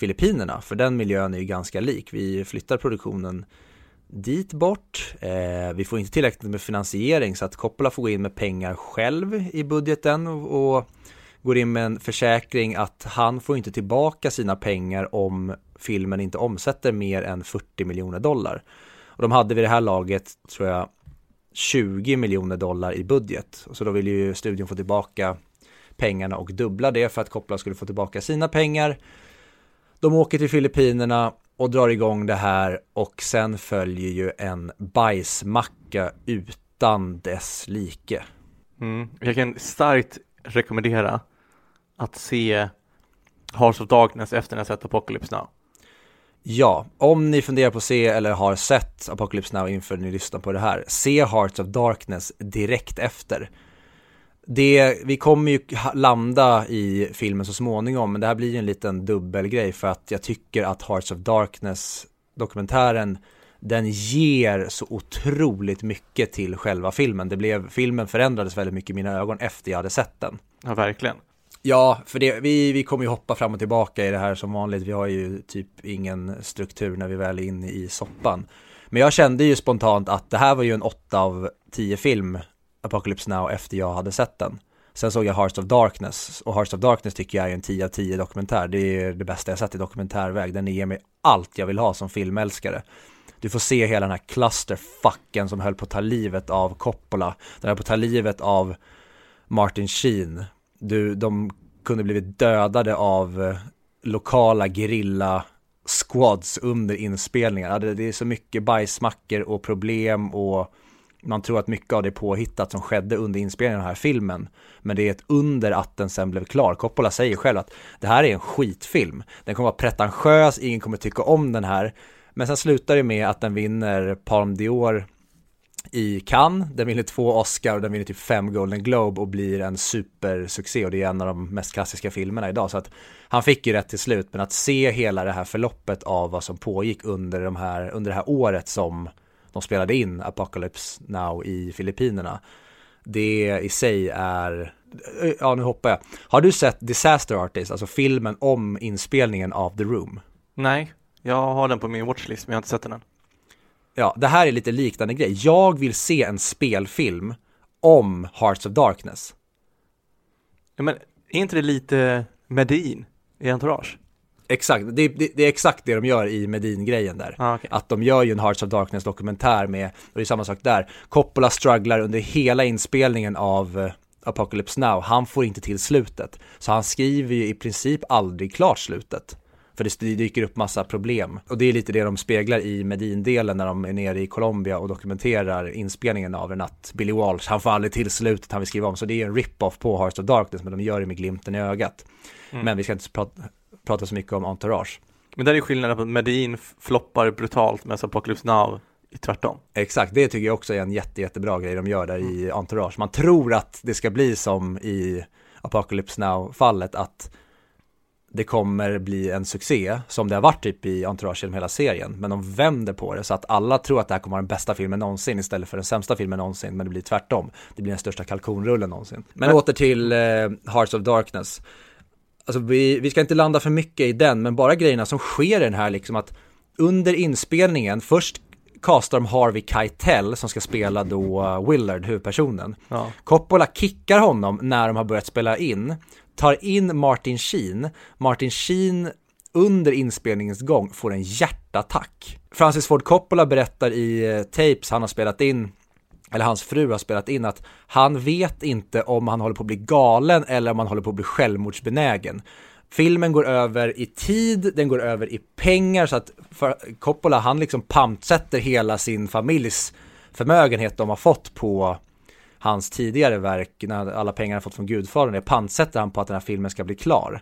Filippinerna, för den miljön är ju ganska lik. Vi flyttar produktionen dit bort. Eh, vi får inte tillräckligt med finansiering så att Coppola får gå in med pengar själv i budgeten och, och går in med en försäkring att han får inte tillbaka sina pengar om filmen inte omsätter mer än 40 miljoner dollar. Och de hade vid det här laget, tror jag, 20 miljoner dollar i budget. Så då ville ju studion få tillbaka pengarna och dubbla det för att Coppola skulle få tillbaka sina pengar. De åker till Filippinerna och drar igång det här och sen följer ju en bajsmacka utan dess like. Mm. Jag kan starkt rekommendera att se Hearts of Darkness efter när jag sett Apocalypse Now. Ja, om ni funderar på att se eller har sett Apocalypse Now inför ni lyssnar på det här, se Hearts of Darkness direkt efter. Det, vi kommer ju landa i filmen så småningom, men det här blir ju en liten dubbelgrej för att jag tycker att Hearts of Darkness dokumentären den ger så otroligt mycket till själva filmen. Det blev, filmen förändrades väldigt mycket i mina ögon efter jag hade sett den. Ja, verkligen. Ja, för det, vi, vi kommer ju hoppa fram och tillbaka i det här som vanligt. Vi har ju typ ingen struktur när vi väl är inne i soppan. Men jag kände ju spontant att det här var ju en 8 av 10 film, Apocalypse Now, efter jag hade sett den. Sen såg jag Hearts of Darkness och Hearts of Darkness tycker jag är en 10 av 10 dokumentär. Det är det bästa jag sett i dokumentärväg. Den ger mig allt jag vill ha som filmälskare. Du får se hela den här clusterfucken som höll på att ta livet av Coppola. Den höll på att ta livet av Martin Sheen du, de kunde blivit dödade av eh, lokala gerilla squads under inspelningar. Det är så mycket bajsmackor och problem och man tror att mycket av det påhittat som skedde under inspelningen av den här filmen. Men det är ett under att den sen blev klar. Coppola säger själv att det här är en skitfilm. Den kommer vara pretentiös, ingen kommer tycka om den här. Men sen slutar det med att den vinner Palme d'Or i Cannes, den vinner två Oscar och den vinner typ fem Golden Globe och blir en supersuccé och det är en av de mest klassiska filmerna idag så att han fick ju rätt till slut men att se hela det här förloppet av vad som pågick under, de här, under det här året som de spelade in Apocalypse Now i Filippinerna det i sig är, ja nu hoppar jag. Har du sett Disaster Artist, alltså filmen om inspelningen av The Room? Nej, jag har den på min watchlist men jag har inte sett den än ja, det här är lite liknande grej. Jag vill se en spelfilm om Hearts of Darkness. Ja, men är inte det lite Medin i Entourage? Exakt, det, det, det, är exakt det de gör i Medin-grejen där. Ah, okay. Att de gör ju en Hearts of Darkness dokumentär med, och det är samma sak där. Coppola strugglar under hela inspelningen av uh, Apocalypse Now, han får inte till slutet. Så han skriver ju i princip aldrig klart slutet. För det dyker upp massa problem. Och det är lite det de speglar i Medin-delen när de är nere i Colombia och dokumenterar inspelningen av den att Billy Walsh, han får aldrig till slutet han vill skriva om. Så det är en rip-off på Hearts of Darkness men de gör det med glimten i ögat. Mm. Men vi ska inte prata, prata så mycket om Entourage. Men där är skillnaden på att Medin floppar brutalt medan Apocalypse Now tvärtom. Exakt, det tycker jag också är en jätte, jättebra grej de gör där mm. i Entourage. Man tror att det ska bli som i Apocalypse Now-fallet, att det kommer bli en succé som det har varit typ i Entourage genom hela serien. Men de vänder på det så att alla tror att det här kommer vara den bästa filmen någonsin istället för den sämsta filmen någonsin. Men det blir tvärtom. Det blir den största kalkonrullen någonsin. Men, men åter till eh, Hearts of Darkness. Alltså vi, vi ska inte landa för mycket i den, men bara grejerna som sker i den här liksom att under inspelningen, först castar de Harvey Keitel som ska spela då uh, Willard, huvudpersonen. Ja. Coppola kickar honom när de har börjat spela in tar in Martin Sheen. Martin Sheen under inspelningens gång får en hjärtattack. Francis Ford Coppola berättar i eh, tapes han har spelat in eller hans fru har spelat in att han vet inte om han håller på att bli galen eller om han håller på att bli självmordsbenägen. Filmen går över i tid, den går över i pengar så att Coppola han liksom pantsätter hela sin familjs förmögenhet de har fått på hans tidigare verk, när alla pengar han fått från Gudfadern, det pantsätter han på att den här filmen ska bli klar.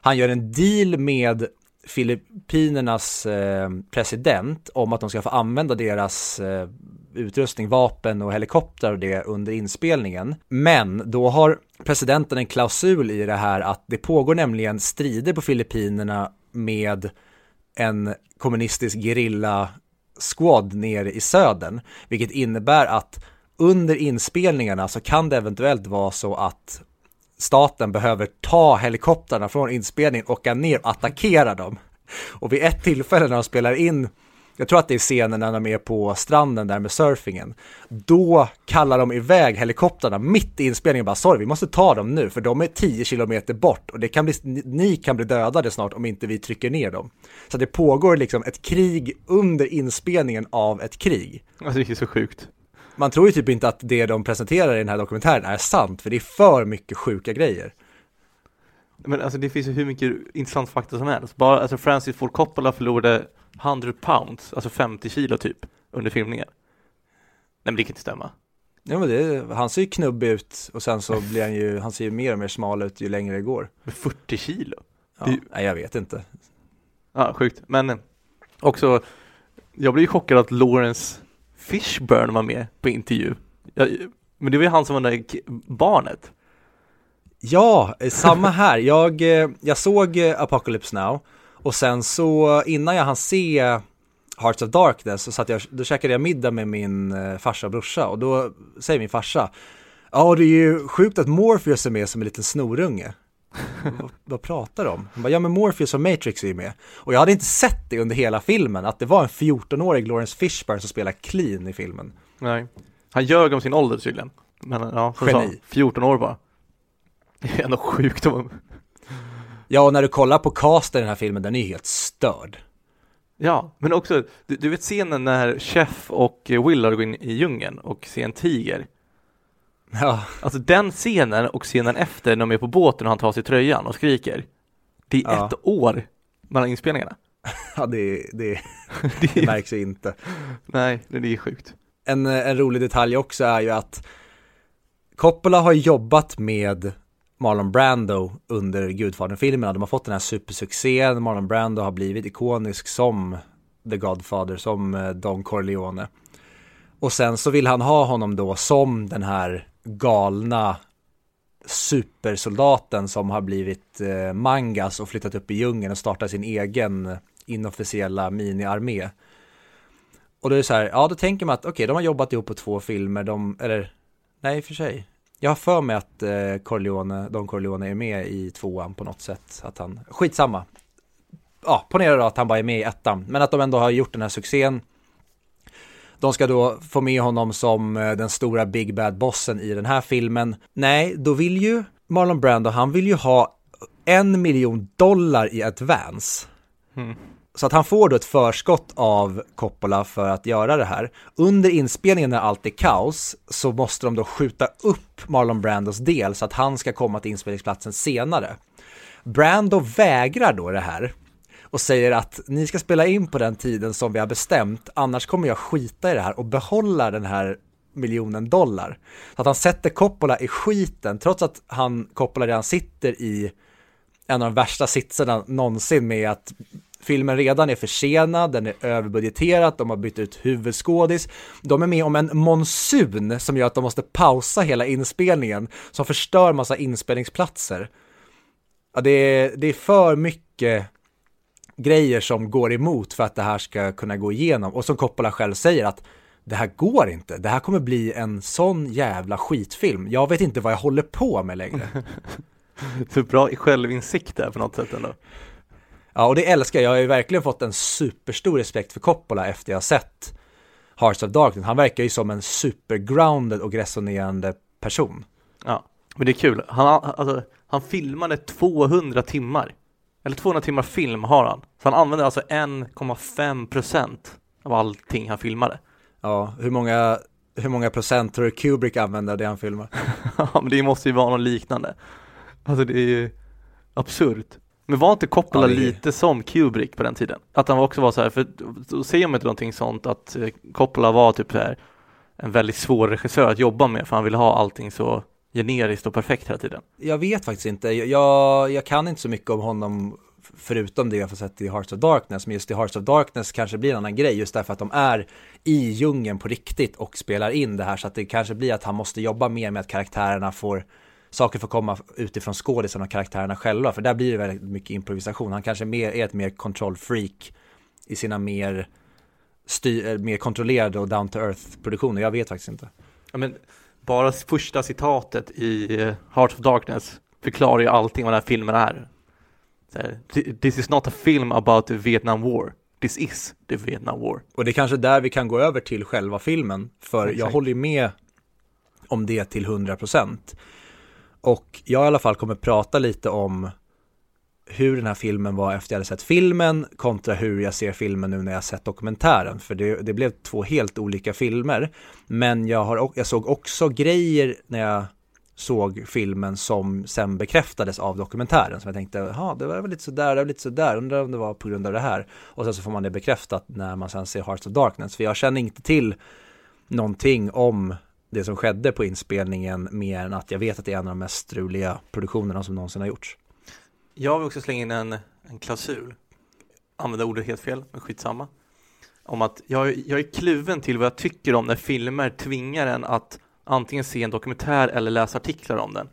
Han gör en deal med Filippinernas eh, president om att de ska få använda deras eh, utrustning, vapen och helikoptrar och det under inspelningen. Men då har presidenten en klausul i det här att det pågår nämligen strider på Filippinerna med en kommunistisk gerilla squad nere i södern, vilket innebär att under inspelningarna så kan det eventuellt vara så att staten behöver ta helikoptrarna från inspelningen, åka ner och attackera dem. Och vid ett tillfälle när de spelar in jag tror att det är scenen när de är på stranden där med surfingen. Då kallar de iväg helikoptrarna mitt i inspelningen bara sorry, vi måste ta dem nu för de är 10 kilometer bort och det kan bli, ni kan bli dödade snart om inte vi trycker ner dem. Så det pågår liksom ett krig under inspelningen av ett krig. Alltså det är så sjukt. Man tror ju typ inte att det de presenterar i den här dokumentären är sant, för det är för mycket sjuka grejer. Men alltså det finns ju hur mycket intressant fakta som helst. Bara, alltså Francis Ford Coppola förlorade 100 pounds, alltså 50 kilo typ, under filmningen. Nej men det kan inte stämma. Ja men det, han ser ju knubbig ut och sen så blir han ju, han ser ju mer och mer smal ut ju längre det går. Med 40 kilo? Ja, Det- nej jag vet inte. Ja, sjukt. Men eh, också, jag blev ju chockad att Lawrence Fishburne var med på intervju. Jag, men det var ju han som var det där barnet. Ja, samma här. Jag, eh, jag såg eh, Apocalypse Now och sen så innan jag hann se Hearts of Darkness så satt jag, då käkade jag middag med min eh, farsa och brorsa och då säger min farsa Ja, det är ju sjukt att Morpheus är med som en liten snorunge. vad, vad pratar de om? Han bara, ja men Morpheus från Matrix är ju med. Och jag hade inte sett det under hela filmen, att det var en 14-årig Lawrence Fishburne som spelar clean i filmen. Nej. Han ljög om sin ålder tydligen. Men ja, som Geni. sa, 14 år bara. Det är ändå sjukt om... Ja, och när du kollar på casten i den här filmen, den är ju helt störd. Ja, men också, du, du vet scenen när Chef och eh, Willard går in i djungeln och ser en tiger. Ja, Alltså den scenen och scenen efter när de är på båten och han tar sig tröjan och skriker. Det är Ja. ett år mellan inspelningarna. ja det, det, Det det är, märks ju inte. nej, det är sjukt. En, en rolig detalj också är ju att Coppola har jobbat med Marlon Brando under Gudfadern-filmerna. De har fått den här supersuccén. Marlon Brando har blivit ikonisk som The Godfather, som eh, Don Corleone. Och sen så vill han ha honom då som den här galna supersoldaten som har blivit eh, mangas och flyttat upp i djungeln och startat sin egen inofficiella miniarmé. Och då är det så här, ja då tänker man att okej, de har jobbat ihop på två filmer, de, eller nej i och för sig. Jag har för mig att eh, Corleone, Don Corleone är med i tvåan på något sätt, att han, skitsamma. Ja, ponera då att han bara är med i ettan, men att de ändå har gjort den här succén. De ska då få med honom som eh, den stora Big Bad Bossen i den här filmen. Nej, då vill ju Marlon Brando, han vill ju ha en miljon dollar i advance. Mm. Så att han får då ett förskott av Coppola för att göra det här. Under inspelningen när allt är kaos så måste de då skjuta upp Marlon Brandos del så att han ska komma till inspelningsplatsen senare. Brando vägrar då det här och säger att ni ska spela in på den tiden som vi har bestämt, annars kommer jag skita i det här och behålla den här miljonen dollar. Så att han sätter Coppola i skiten, trots att han, Coppola redan sitter i en av de värsta sitserna någonsin med att filmen redan är försenad, den är överbudgeterad, de har bytt ut huvudskådis. De är med om en monsun som gör att de måste pausa hela inspelningen, som förstör massa inspelningsplatser. Ja, det är, det är för mycket grejer som går emot för att det här ska kunna gå igenom. Och som Coppola själv säger att det här går inte, det här kommer bli en sån jävla skitfilm. Jag vet inte vad jag håller på med längre. Så bra självinsikt där på något sätt ändå. Ja, och det älskar jag. Jag har ju verkligen fått en superstor respekt för Coppola efter jag har sett Hearts of Darkness. Han verkar ju som en supergrounded och resonerande person. Ja, men det är kul. Han, alltså, han filmade 200 timmar. Eller 200 timmar film har han. Så han använder alltså 1,5 procent av allting han filmade. Ja, hur många, hur många procent tror du Kubrick använder det han filmar? Ja, men det måste ju vara något liknande. Alltså det är ju absurt. Men var inte Coppola är- lite som Kubrick på den tiden? Att han också var så här, för då säger man inte någonting sånt att eh, Coppola var typ så här en väldigt svår regissör att jobba med för han ville ha allting så generiskt och perfekt hela tiden. Jag vet faktiskt inte. Jag, jag, kan inte så mycket om honom förutom det jag får sett i Hearts of Darkness. Men just i Hearts of Darkness kanske blir en annan grej just därför att de är i djungeln på riktigt och spelar in det här. Så att det kanske blir att han måste jobba mer med att karaktärerna får saker får komma utifrån skådisarna och karaktärerna själva. För där blir det väldigt mycket improvisation. Han kanske mer är ett mer control freak i sina mer, styr, eh, mer kontrollerade och down to earth produktioner. Jag vet faktiskt inte. Ja, men bara första citatet i eh, Heart of Darkness förklarar ju allting vad den här filmen är. Så här, "Th- This is not a film about the Vietnam War. this is the Vietnam War. Och det är kanske där vi kan gå över till själva filmen, för Exakt. jag håller ju med om det till 100%. Och jag i alla fall kommer prata lite om hur den här filmen var efter jag hade sett filmen kontra hur jag ser filmen nu när jag sett dokumentären. För det, det blev två helt olika filmer. Men jag, har, jag såg också grejer när jag såg filmen som sen bekräftades av dokumentären. Som jag tänkte, ja det var väl lite sådär, det var lite sådär, undrar om det var på grund av det här. Och sen så får man det bekräftat när man sen ser Hearts of Darkness. För jag känner inte till någonting om det som skedde på inspelningen mer än att jag vet att det är en av de mest struliga produktionerna som någonsin har gjorts. Jag vill också slänga in en, en klausul, använda ordet helt fel, men skitsamma. Om att jag, jag är kluven till vad jag tycker om när filmer tvingar en att antingen se en dokumentär eller läsa artiklar om den.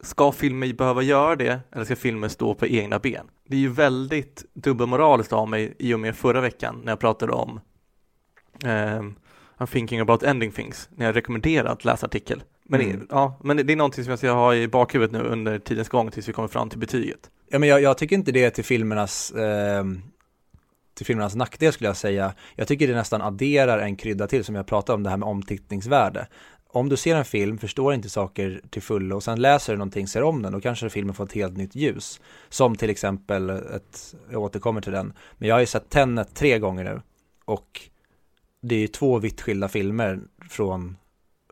Ska filmer behöva göra det eller ska filmer stå på egna ben? Det är ju väldigt dubbelmoraliskt av mig i och med förra veckan när jag pratade om eh, I'm thinking about ending things, när jag rekommenderar att läsa artikel. Men, Mm. ja, men det är någonting som jag ska ha i bakhuvudet nu under tidens gång tills vi kommer fram till betyget. Ja, men jag, jag tycker inte det är till filmernas, eh, till filmernas nackdel skulle jag säga. Jag tycker det nästan adderar en krydda till som jag pratade om det här med omtittningsvärde. Om du ser en film, förstår inte saker till fullo och sen läser du någonting, ser om den, då kanske filmen får ett helt nytt ljus. Som till exempel ett, jag återkommer till den, men jag har ju sett Tenet tre gånger nu och det är ju två vitt skilda filmer från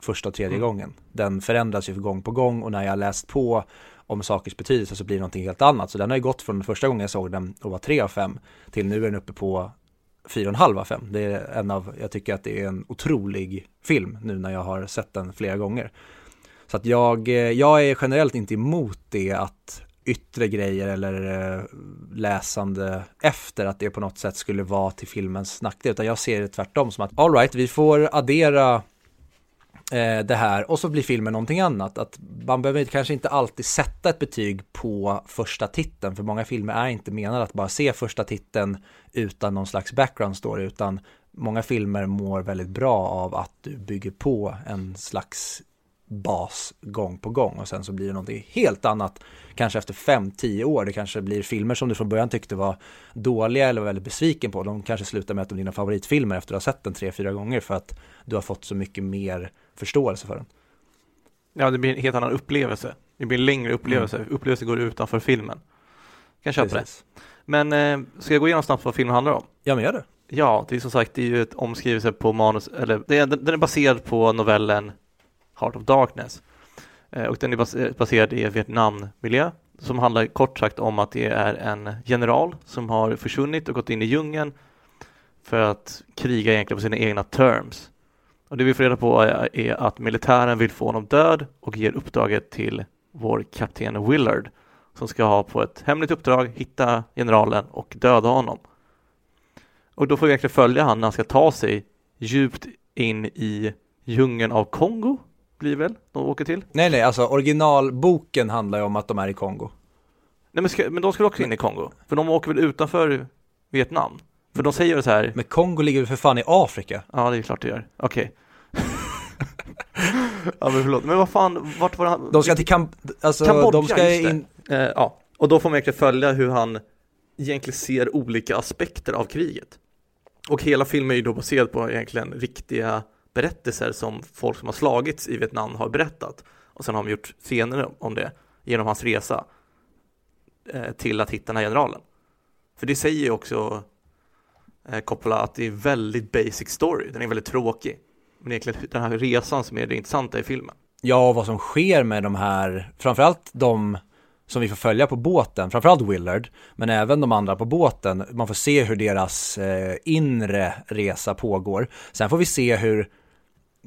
första och tredje Mm. gången. Den förändras ju gång på gång och när jag läst på om sakers betydelse så blir det någonting helt annat. Så den har ju gått från första gången jag såg den och var 3 av 5 till nu är den uppe på 4,5 av 5. Det är en av, jag tycker att det är en otrolig film nu när jag har sett den flera gånger. Så att jag, eh, jag är generellt inte emot det att yttre grejer eller eh, läsande efter att det på något sätt skulle vara till filmens nackdel utan jag ser det tvärtom som att all right, vi får addera eh, det här och så blir filmen någonting annat. Att man behöver kanske inte alltid sätta ett betyg på första titeln för många filmer är inte menade att bara se första titeln utan någon slags background story utan många filmer mår väldigt bra av att du bygger på en slags bas gång på gång och sen så blir det någonting helt annat kanske efter 5-10 år. Det kanske blir filmer som du från början tyckte var dåliga eller var väldigt besviken på. De kanske slutar med att de blir dina favoritfilmer efter att ha sett den 3-4 gånger för att du har fått så mycket mer förståelse för den. Ja, det blir en helt annan upplevelse. Det blir en längre upplevelse. Upplevelsen går utanför filmen. Kan köpa det. Precis. Men eh, ska jag gå igenom snabbt vad filmen handlar om? Ja men gör det. Ja, det är som sagt, det är ju ett omskrivelse på manus, eller det är, den är baserad på novellen Heart of Darkness. Eh, och den är eh, baserad i Vietnammiljö, som handlar kort sagt om att det är en general som har försvunnit och gått in i djungeln för att kriga egentligen på sina egna terms. Och det vi får reda på är, är att militären vill få honom död och ger uppdraget till vår kapten Willard som ska ha på ett hemligt uppdrag hitta generalen och döda honom. Och då får vi egentligen följa han när han ska ta sig djupt in i djungeln av Kongo, blir väl, de åker till? Nej nej, alltså originalboken handlar ju om att de är i Kongo. Nej men, ska, men de ska också in i Kongo, för de åker väl utanför Vietnam? För de säger väl så här, Men Kongo ligger väl för fan i Afrika? ja det är klart det gör, okej. ja men förlåt, men vad fan, vart var han? De ska till Kam... Alltså Kambodja, de ska in... Eh, ja, och då får man egentligen följa hur han egentligen ser olika aspekter av kriget. Och hela filmen är ju då baserad på egentligen riktiga berättelser som folk som har slagits i Vietnam har berättat. Och sen har de gjort scener om det genom hans resa eh, till att hitta den här generalen. För det säger ju också eh, Coppola att det är väldigt basic story, den är väldigt tråkig. Men egentligen den här resan som är det intressanta i filmen. Ja, och vad som sker med de här, framförallt de som vi får följa på båten, framförallt Willard, men även de andra på båten. Man får se hur deras eh, inre resa pågår. Sen får vi se hur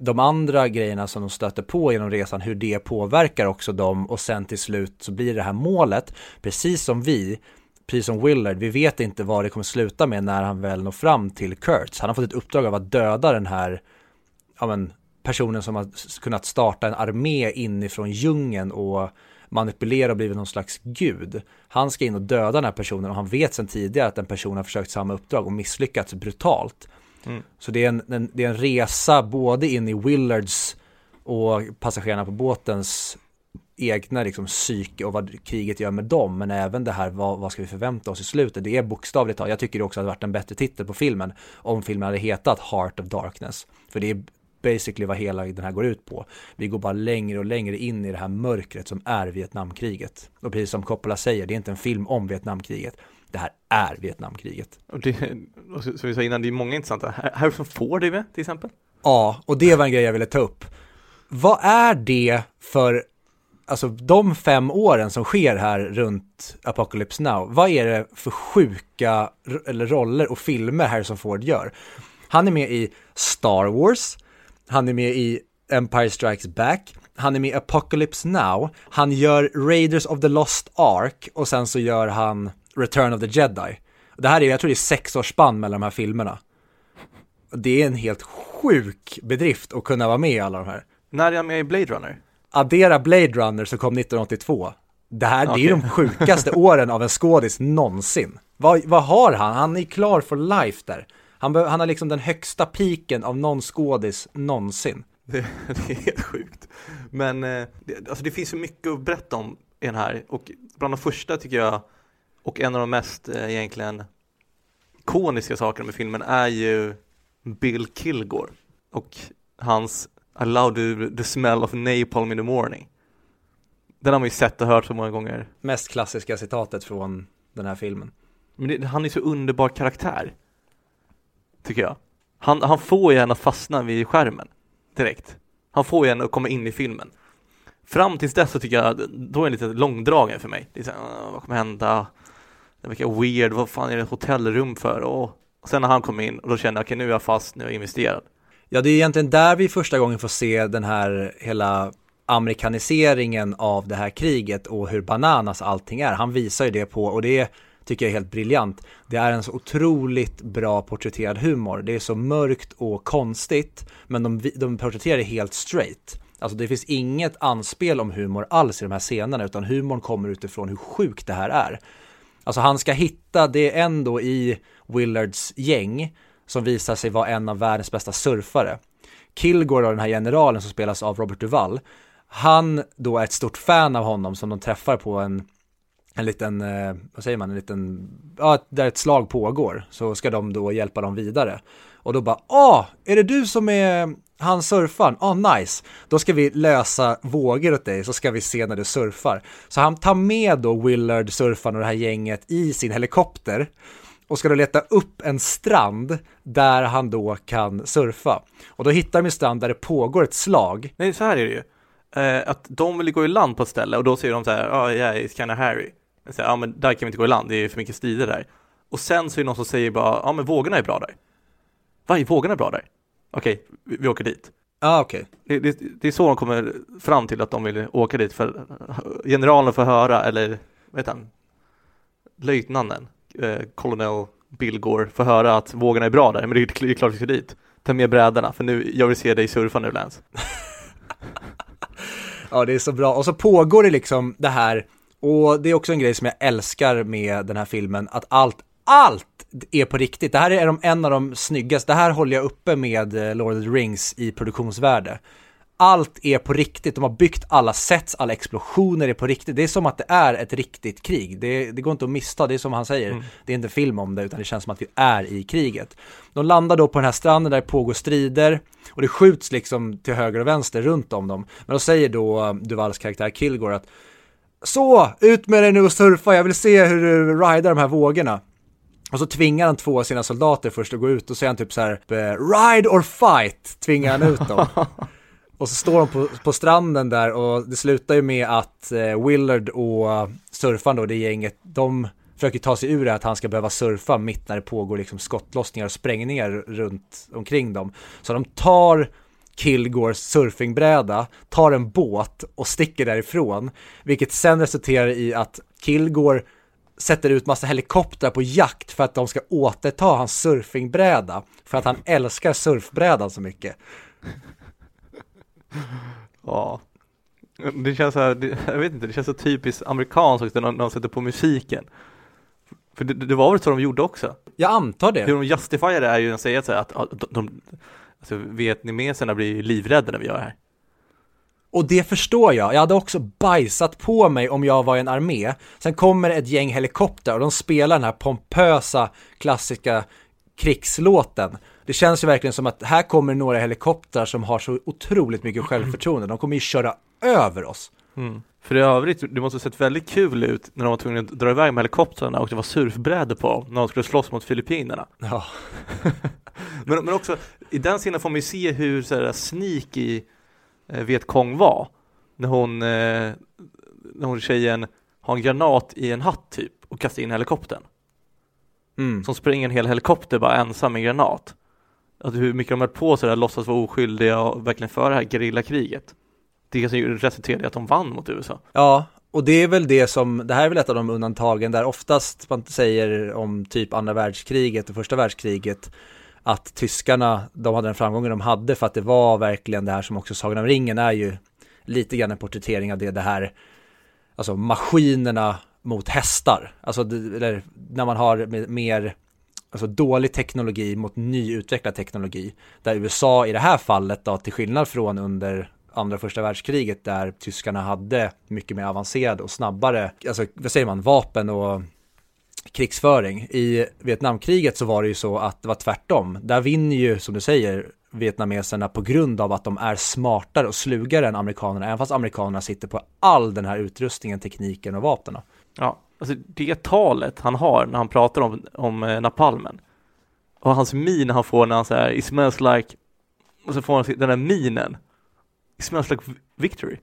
de andra grejerna som de stöter på genom resan, hur det påverkar också dem och sen till slut så blir det här målet, precis som vi, precis som Willard, vi vet inte vad det kommer sluta med när han väl når fram till Kurtz. Han har fått ett uppdrag av att döda den här, ja men, personen som har kunnat starta en armé inifrån djungeln och manipulera och blivit någon slags gud. Han ska in och döda den här personen och han vet sedan tidigare att den personen har försökt samma uppdrag och misslyckats brutalt. Mm. Så det är, en, en, det är en resa både in i Willards och passagerarna på båtens egna liksom psyke och vad kriget gör med dem, men även det här vad, vad ska vi förvänta oss i slutet. Det är bokstavligt talat, jag tycker det också hade varit en bättre titel på filmen om filmen hade hetat Heart of Darkness. För det är basically vad hela den här går ut på. Vi går bara längre och längre in i det här mörkret som är Vietnamkriget. Och precis som Coppola säger, det är inte en film om Vietnamkriget. Det här är Vietnamkriget. Och det, och som vi sa innan, det är många intressanta. Harrison Ford är med till exempel. Ja, och det var en grej jag ville ta upp. Vad är det för, alltså de fem åren som sker här runt Apocalypse Now, vad är det för sjuka eller roller och filmer Harrison Ford gör? Han är med i Star Wars, han är med i Empire Strikes Back, han är med i Apocalypse Now, han gör Raiders of the Lost Ark och sen så gör han Return of the Jedi. Det här är, jag tror det är sex års spann mellan de här filmerna. Det är en helt sjuk bedrift att kunna vara med i alla de här. När är han med i Blade Runner? Addera Blade Runner som kom 1982. Det här, okay. det är de sjukaste åren av en skådis någonsin. Vad, vad har han? Han är klar for life där. Han, han har liksom den högsta piken av någon skådis någonsin. Det, det, är helt sjukt. Men eh, det, alltså det finns så mycket att berätta om i den här och bland de första tycker jag och en av de mest eh, egentligen ikoniska sakerna med filmen är ju Bill Kilgore och hans I love the, the smell of napalm in the morning. Den har man ju sett och hört så många gånger. Mest klassiska citatet från den här filmen. Men det, han är så underbar karaktär. Tycker jag. Han, han får ju en att fastna vid skärmen direkt. Han får ju en att komma in i filmen. Fram tills dess så tycker jag, då är det lite långdragen för mig. Det är så här, vad kommer hända? Det verkar weird, vad fan är det ett hotellrum för? Och sen när han kom in, och då kände jag, okej okay, nu är jag fast, nu är jag investerad. Ja, det är egentligen där vi första gången får se den här hela amerikaniseringen av det här kriget och hur bananas allting är. Han visar ju det på, och det tycker jag är helt briljant. Det är en så otroligt bra porträtterad humor. Det är så mörkt och konstigt, men de, de porträtterar det helt straight. Alltså det finns inget anspel om humor alls i de här scenerna, utan humorn kommer utifrån hur sjukt det här är. Alltså han ska hitta, det är ändå i Willards gäng som visar sig vara en av världens bästa surfare. Kilgore, den här generalen som spelas av Robert Duvall, han då är ett stort fan av honom som de träffar på en, en liten, eh, vad säger man, en liten, ja, där ett slag pågår, så ska de då hjälpa dem vidare. Och då bara, åh, är det du som är han surfar, åh oh, nice, då ska vi lösa vågor åt dig så ska vi se när du surfar. Så han tar med då Willard, surfaren och det här gänget i sin helikopter och ska då leta upp en strand där han då kan surfa. Och då hittar de en strand där det pågår ett slag. Nej, så här är det ju. Eh, att de vill gå i land på ett ställe och då säger de så här, ja, oh, yeah, it's kinda Harry. Ja, ah, men där kan vi inte gå i land, det är för mycket strider där. Och sen så är det någon som säger bara, ja, ah, men vågorna är bra där. Vad är vågorna bra där? Okej, vi, vi, åker dit. Ah, okej. Okay. Det, det, det, är så de kommer fram till att de vill åka dit för generalen får höra, eller heter han? Löjtnanten eh, kolonel Bill Gore får höra att vågorna är bra där, men det är klart vi ska dit. Ta med brädorna, för nu, jag vill se dig surfa nu Lance. ja, det är så bra. Och så pågår det liksom det här, och det är också en grej som jag älskar med den här filmen, att allt, allt är på riktigt. Det här är en av de snyggaste, det här håller jag uppe med eh, Lord of the Rings i produktionsvärde allt är på riktigt. De har byggt alla sets, alla explosioner är på riktigt. Det är som att det är ett riktigt krig. Det, det går inte att missta, det är som han säger. Mm. Det är inte film om det, utan det känns som att vi är i kriget. De landar då på den här stranden där det pågår strider och det skjuts liksom till höger och vänster runt om dem. Men då säger då um, Duvals karaktär Kilgore att så, ut med dig nu och surfa, jag vill se hur du rider de här vågorna. Och så tvingar han två av sina soldater först att gå ut och säger han typ så här, ride or fight, tvingar han ut dem. Och så står de på, på stranden där och det slutar ju med att eh, Willard och surfaren då, det gänget, de försöker ta sig ur det att han ska behöva surfa mitt när det pågår liksom skottlossningar och sprängningar runt omkring dem. Så de tar Kilgores surfingbräda, tar en båt och sticker därifrån, vilket sen resulterar i att Kilgore sätter ut massa helikoptrar på jakt för att de ska återta hans surfingbräda, för att han älskar surfbrädan så mycket. Ja. Det känns så här, jag vet inte, det känns så typiskt amerikanskt också när de sätter på musiken. För det, det, var väl så de gjorde också? Jag antar det. Hur de justifierar det är ju att säga så här att, att de alltså vietnameserna blir livrädda när vi gör det här. Och det förstår jag. Jag hade också bajsat på mig om jag var i en armé. Sen kommer ett gäng helikoptrar och de spelar den här pompösa klassiska krigslåten. Det känns ju verkligen som att här kommer några helikoptrar som har så otroligt mycket självförtroende. De kommer ju köra över oss. Mm. För i övrigt, det måste ha sett väldigt kul ut när de var tvungna att dra iväg med helikoptrarna och det var surfbrädor på när de skulle slåss mot Filippinerna. Ja. men, men också, i den scenen får man ju se hur så här, sneaky Vietkong var. När hon, eh, när hon tjejen har en granat i en hatt typ och kastar in helikoptern. Mm. Som springer en hel helikopter bara ensam med granat. Alltså hur mycket de höll på sådär, låtsas vara oskyldiga och verkligen föra det här gerillakriget. Det som resulterade i att de vann mot USA. Ja, och det är väl det som, det här är väl ett av de undantagen där oftast man säger om typ andra världskriget och första världskriget att tyskarna, de hade den framgången de hade för att det var verkligen det här som också Sagan om ringen är ju lite grann en porträttering av det, det här, alltså maskinerna mot hästar, alltså eller när man har mer alltså dålig teknologi mot nyutvecklad teknologi, där USA i det här fallet då, till skillnad från under andra och första världskriget där tyskarna hade mycket mer avancerade och snabbare, alltså vad säger man, vapen och krigsföring. I Vietnamkriget så var det ju så att det var tvärtom. Där vinner ju, som du säger, vietnameserna på grund av att de är smartare och slugare än amerikanerna, även fast amerikanerna sitter på all den här utrustningen, tekniken och vapnen. Ja, alltså det talet han har när han pratar om, om eh, napalmen och hans min han får när han säger it smells like och så får han den där minen it smells like victory.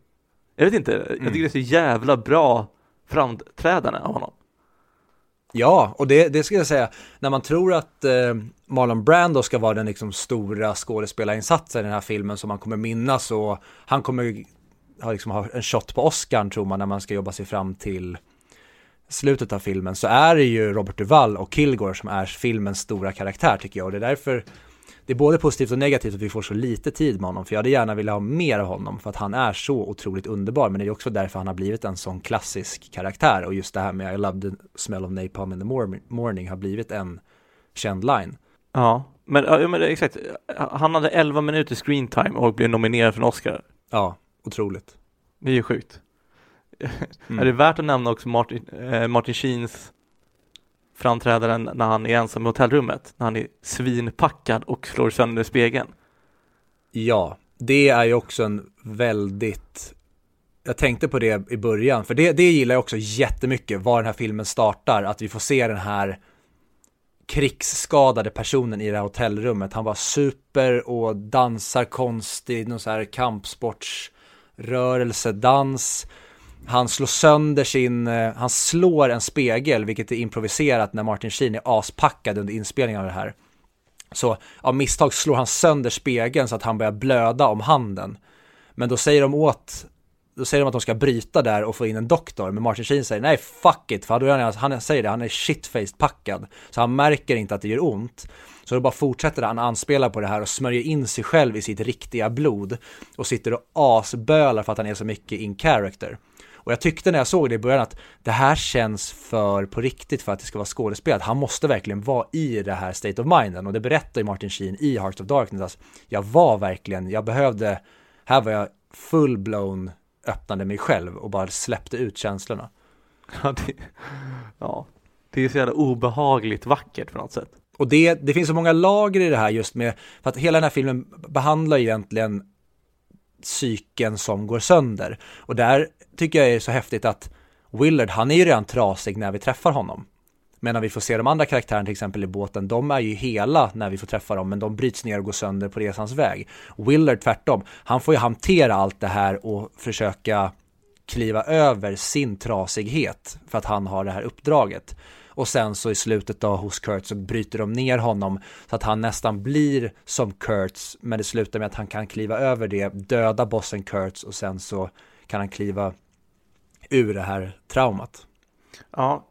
Jag vet inte, mm. jag tycker det är så jävla bra framträdande av honom. Ja, och det, det ska jag säga, när man tror att eh, Marlon Brando ska vara den liksom stora skådespelarinsatsen i den här filmen som man kommer minnas och han kommer ha, liksom, ha en shot på Oscar tror man när man ska jobba sig fram till slutet av filmen så är det ju Robert Duvall och Kilgore som är filmens stora karaktär tycker jag. Och det är därför det är både positivt och negativt att vi får så lite tid med honom för jag hade gärna velat ha mer av honom för att han är så otroligt underbar men det är också därför han har blivit en sån klassisk karaktär och just det här med I love the smell of napalm in the morning har blivit en känd line. Ja, men, ja, men exakt, han hade 11 minuter screen time och blev nominerad för en Oscar. Ja, otroligt. Det är ju sjukt. Mm. är det värt att nämna också Martin, eh, Martin Sheens framträdaren när han är ensam i hotellrummet, när han är svinpackad och slår sönder spegeln. Ja, det är ju också en väldigt jag tänkte på det i början, för det, det gillar jag också jättemycket, var den här filmen startar, att vi får se den här krigsskadade personen i det här hotellrummet. Han var super och dansar konstigt, någon så här kampsportsrörelse, dans han slår sönder sin, eh, han slår en spegel, vilket är improviserat när Martin Sheen är aspackad under inspelningen av det här. Så av misstag slår han sönder spegeln så att han börjar blöda om handen. Men då säger de åt, då säger de att de ska bryta där och få in en doktor. Men Martin Sheen säger nej fuck it, för han, han säger det, han är shitfaced packad. Så han märker inte att det gör ont. Så då bara fortsätter han anspela på det här och smörjer in sig själv i sitt riktiga blod. Och sitter och asbölar för att han är så mycket in character. Och jag tyckte när jag såg det i början att det här känns för på riktigt för att det ska vara skådespelat. Han måste verkligen vara i det här state of minden och det berättar ju Martin Sheen i Heart of Darkness. Alltså, jag var verkligen, jag behövde, här var jag full-blown öppnade mig själv och bara släppte ut känslorna. Ja, det, ja, det är så jävla obehagligt vackert på något sätt. Och det, det finns så många lager i det här just med, för att hela den här filmen behandlar egentligen psyken som går sönder. Och där tycker jag är så häftigt att Willard, han är ju redan trasig när vi träffar honom. Men när vi får se de andra karaktärerna till exempel i båten, de är ju hela när vi får träffa dem, men de bryts ner och går sönder på resans väg. Willard tvärtom, han får ju hantera allt det här och försöka kliva över sin trasighet för att han har det här uppdraget. Och sen så i slutet då hos Kurt så bryter de ner honom så att han nästan blir som Kurtz, men det slutar med att han kan kliva över det, döda bossen Kurtz och sen så kan han kliva ur det här traumat. Ja,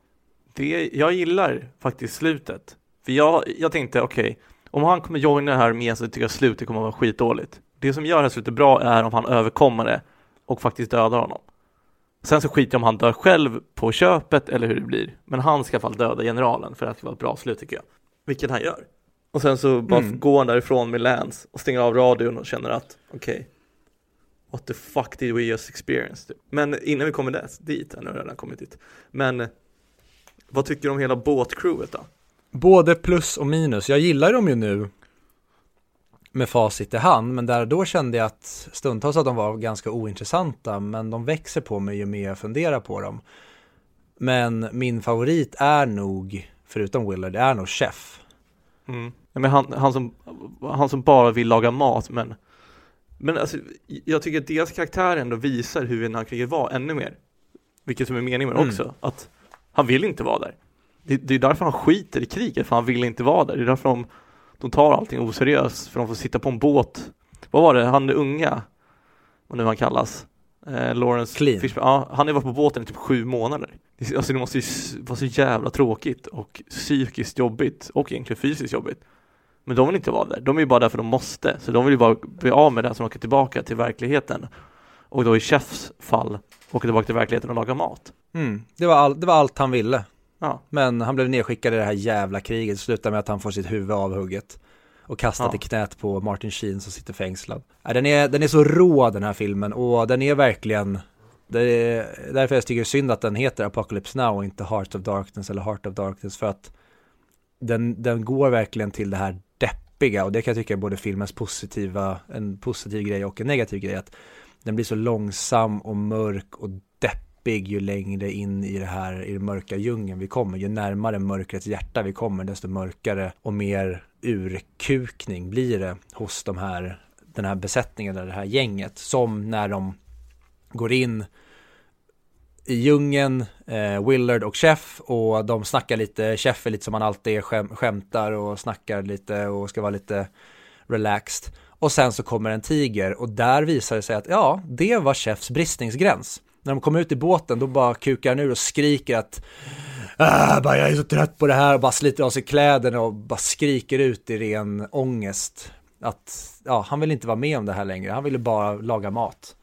det, jag gillar faktiskt slutet. För jag, jag tänkte, okej, okay, om han kommer joina det här med så tycker jag slutet kommer att vara skitdåligt. Det som gör det här slutet bra är om han överkommer det och faktiskt dödar honom. Sen så skiter jag om han dör själv på köpet eller hur det blir. Men han ska i alla fall döda generalen för att det ska vara ett bra slut tycker jag. Vilket han gör. Och sen så bara mm. går han därifrån med Lance och stänger av radion och känner att okej, okay, what the fuck did we just experience? Typ. Men innan vi kommer där, dit, nu har jag redan kommit dit. Men vad tycker du om hela båtcrewet då? Både plus och minus. Jag gillar dem ju nu med facit i hand, men där då kände jag att stundtals att de var ganska ointressanta, men de växer på mig ju mer jag funderar på dem. Men min favorit är nog, förutom Willard, det är nog Chef. Mm. Men han, han, som, han som bara vill laga mat, men men alltså, jag tycker att deras karaktär ändå visar hur Vietnamkriget var ännu mer. Vilket som är meningen med det mm. också, att han vill inte vara där. Det, det, är därför han skiter i kriget, för han vill inte vara där. Det är därför de, de tar allting oseriöst, för de får sitta på en båt. Vad var det, han är unga, vad nu han kallas, eh, Lawrence Clean. Fishburne, ja, han har varit på båten i typ sju månader. Alltså det måste ju vara så jävla tråkigt och psykiskt jobbigt och egentligen fysiskt jobbigt. Men de vill inte vara där, de är ju bara där för de måste, så de vill ju bara bli av med det som åker tillbaka till verkligheten. Och då i Chefs fall, åka tillbaka till verkligheten och laga mat. Mm. Det, var all, det var allt han ville. Ja. Men han blev nedskickad i det här jävla kriget, slutar med att han får sitt huvud avhugget. Och kastat ja. i knät på Martin Sheen som sitter fängslad. Den är, den är så rå den här filmen och den är verkligen det är därför jag tycker det är synd att den heter Apocalypse Now och inte Heart of Darkness eller Heart of Darkness för att den, den går verkligen till det här deppiga och det kan jag tycka är både filmens positiva, en positiv grej och en negativ grej att den blir så långsam och mörk och deppig ju längre in i det här, i den mörka djungeln vi kommer, ju närmare mörkrets hjärta vi kommer, desto mörkare och mer urkukning blir det hos de här, den här besättningen, eller det här gänget, som när de går in i djungeln, eh, Willard och Chef och de snackar lite, Chef är lite som han alltid är, skäm, skämtar och snackar lite och ska vara lite relaxed. Och sen så kommer en tiger och där visar det sig att ja, det var Chefs bristningsgräns. När de kommer ut i båten då bara kukar han ur och skriker att ah, bara, jag är så trött på det här och bara sliter av sig kläderna och bara skriker ut i ren ångest. Att ja, han vill inte vara med om det här längre, han ville bara laga mat.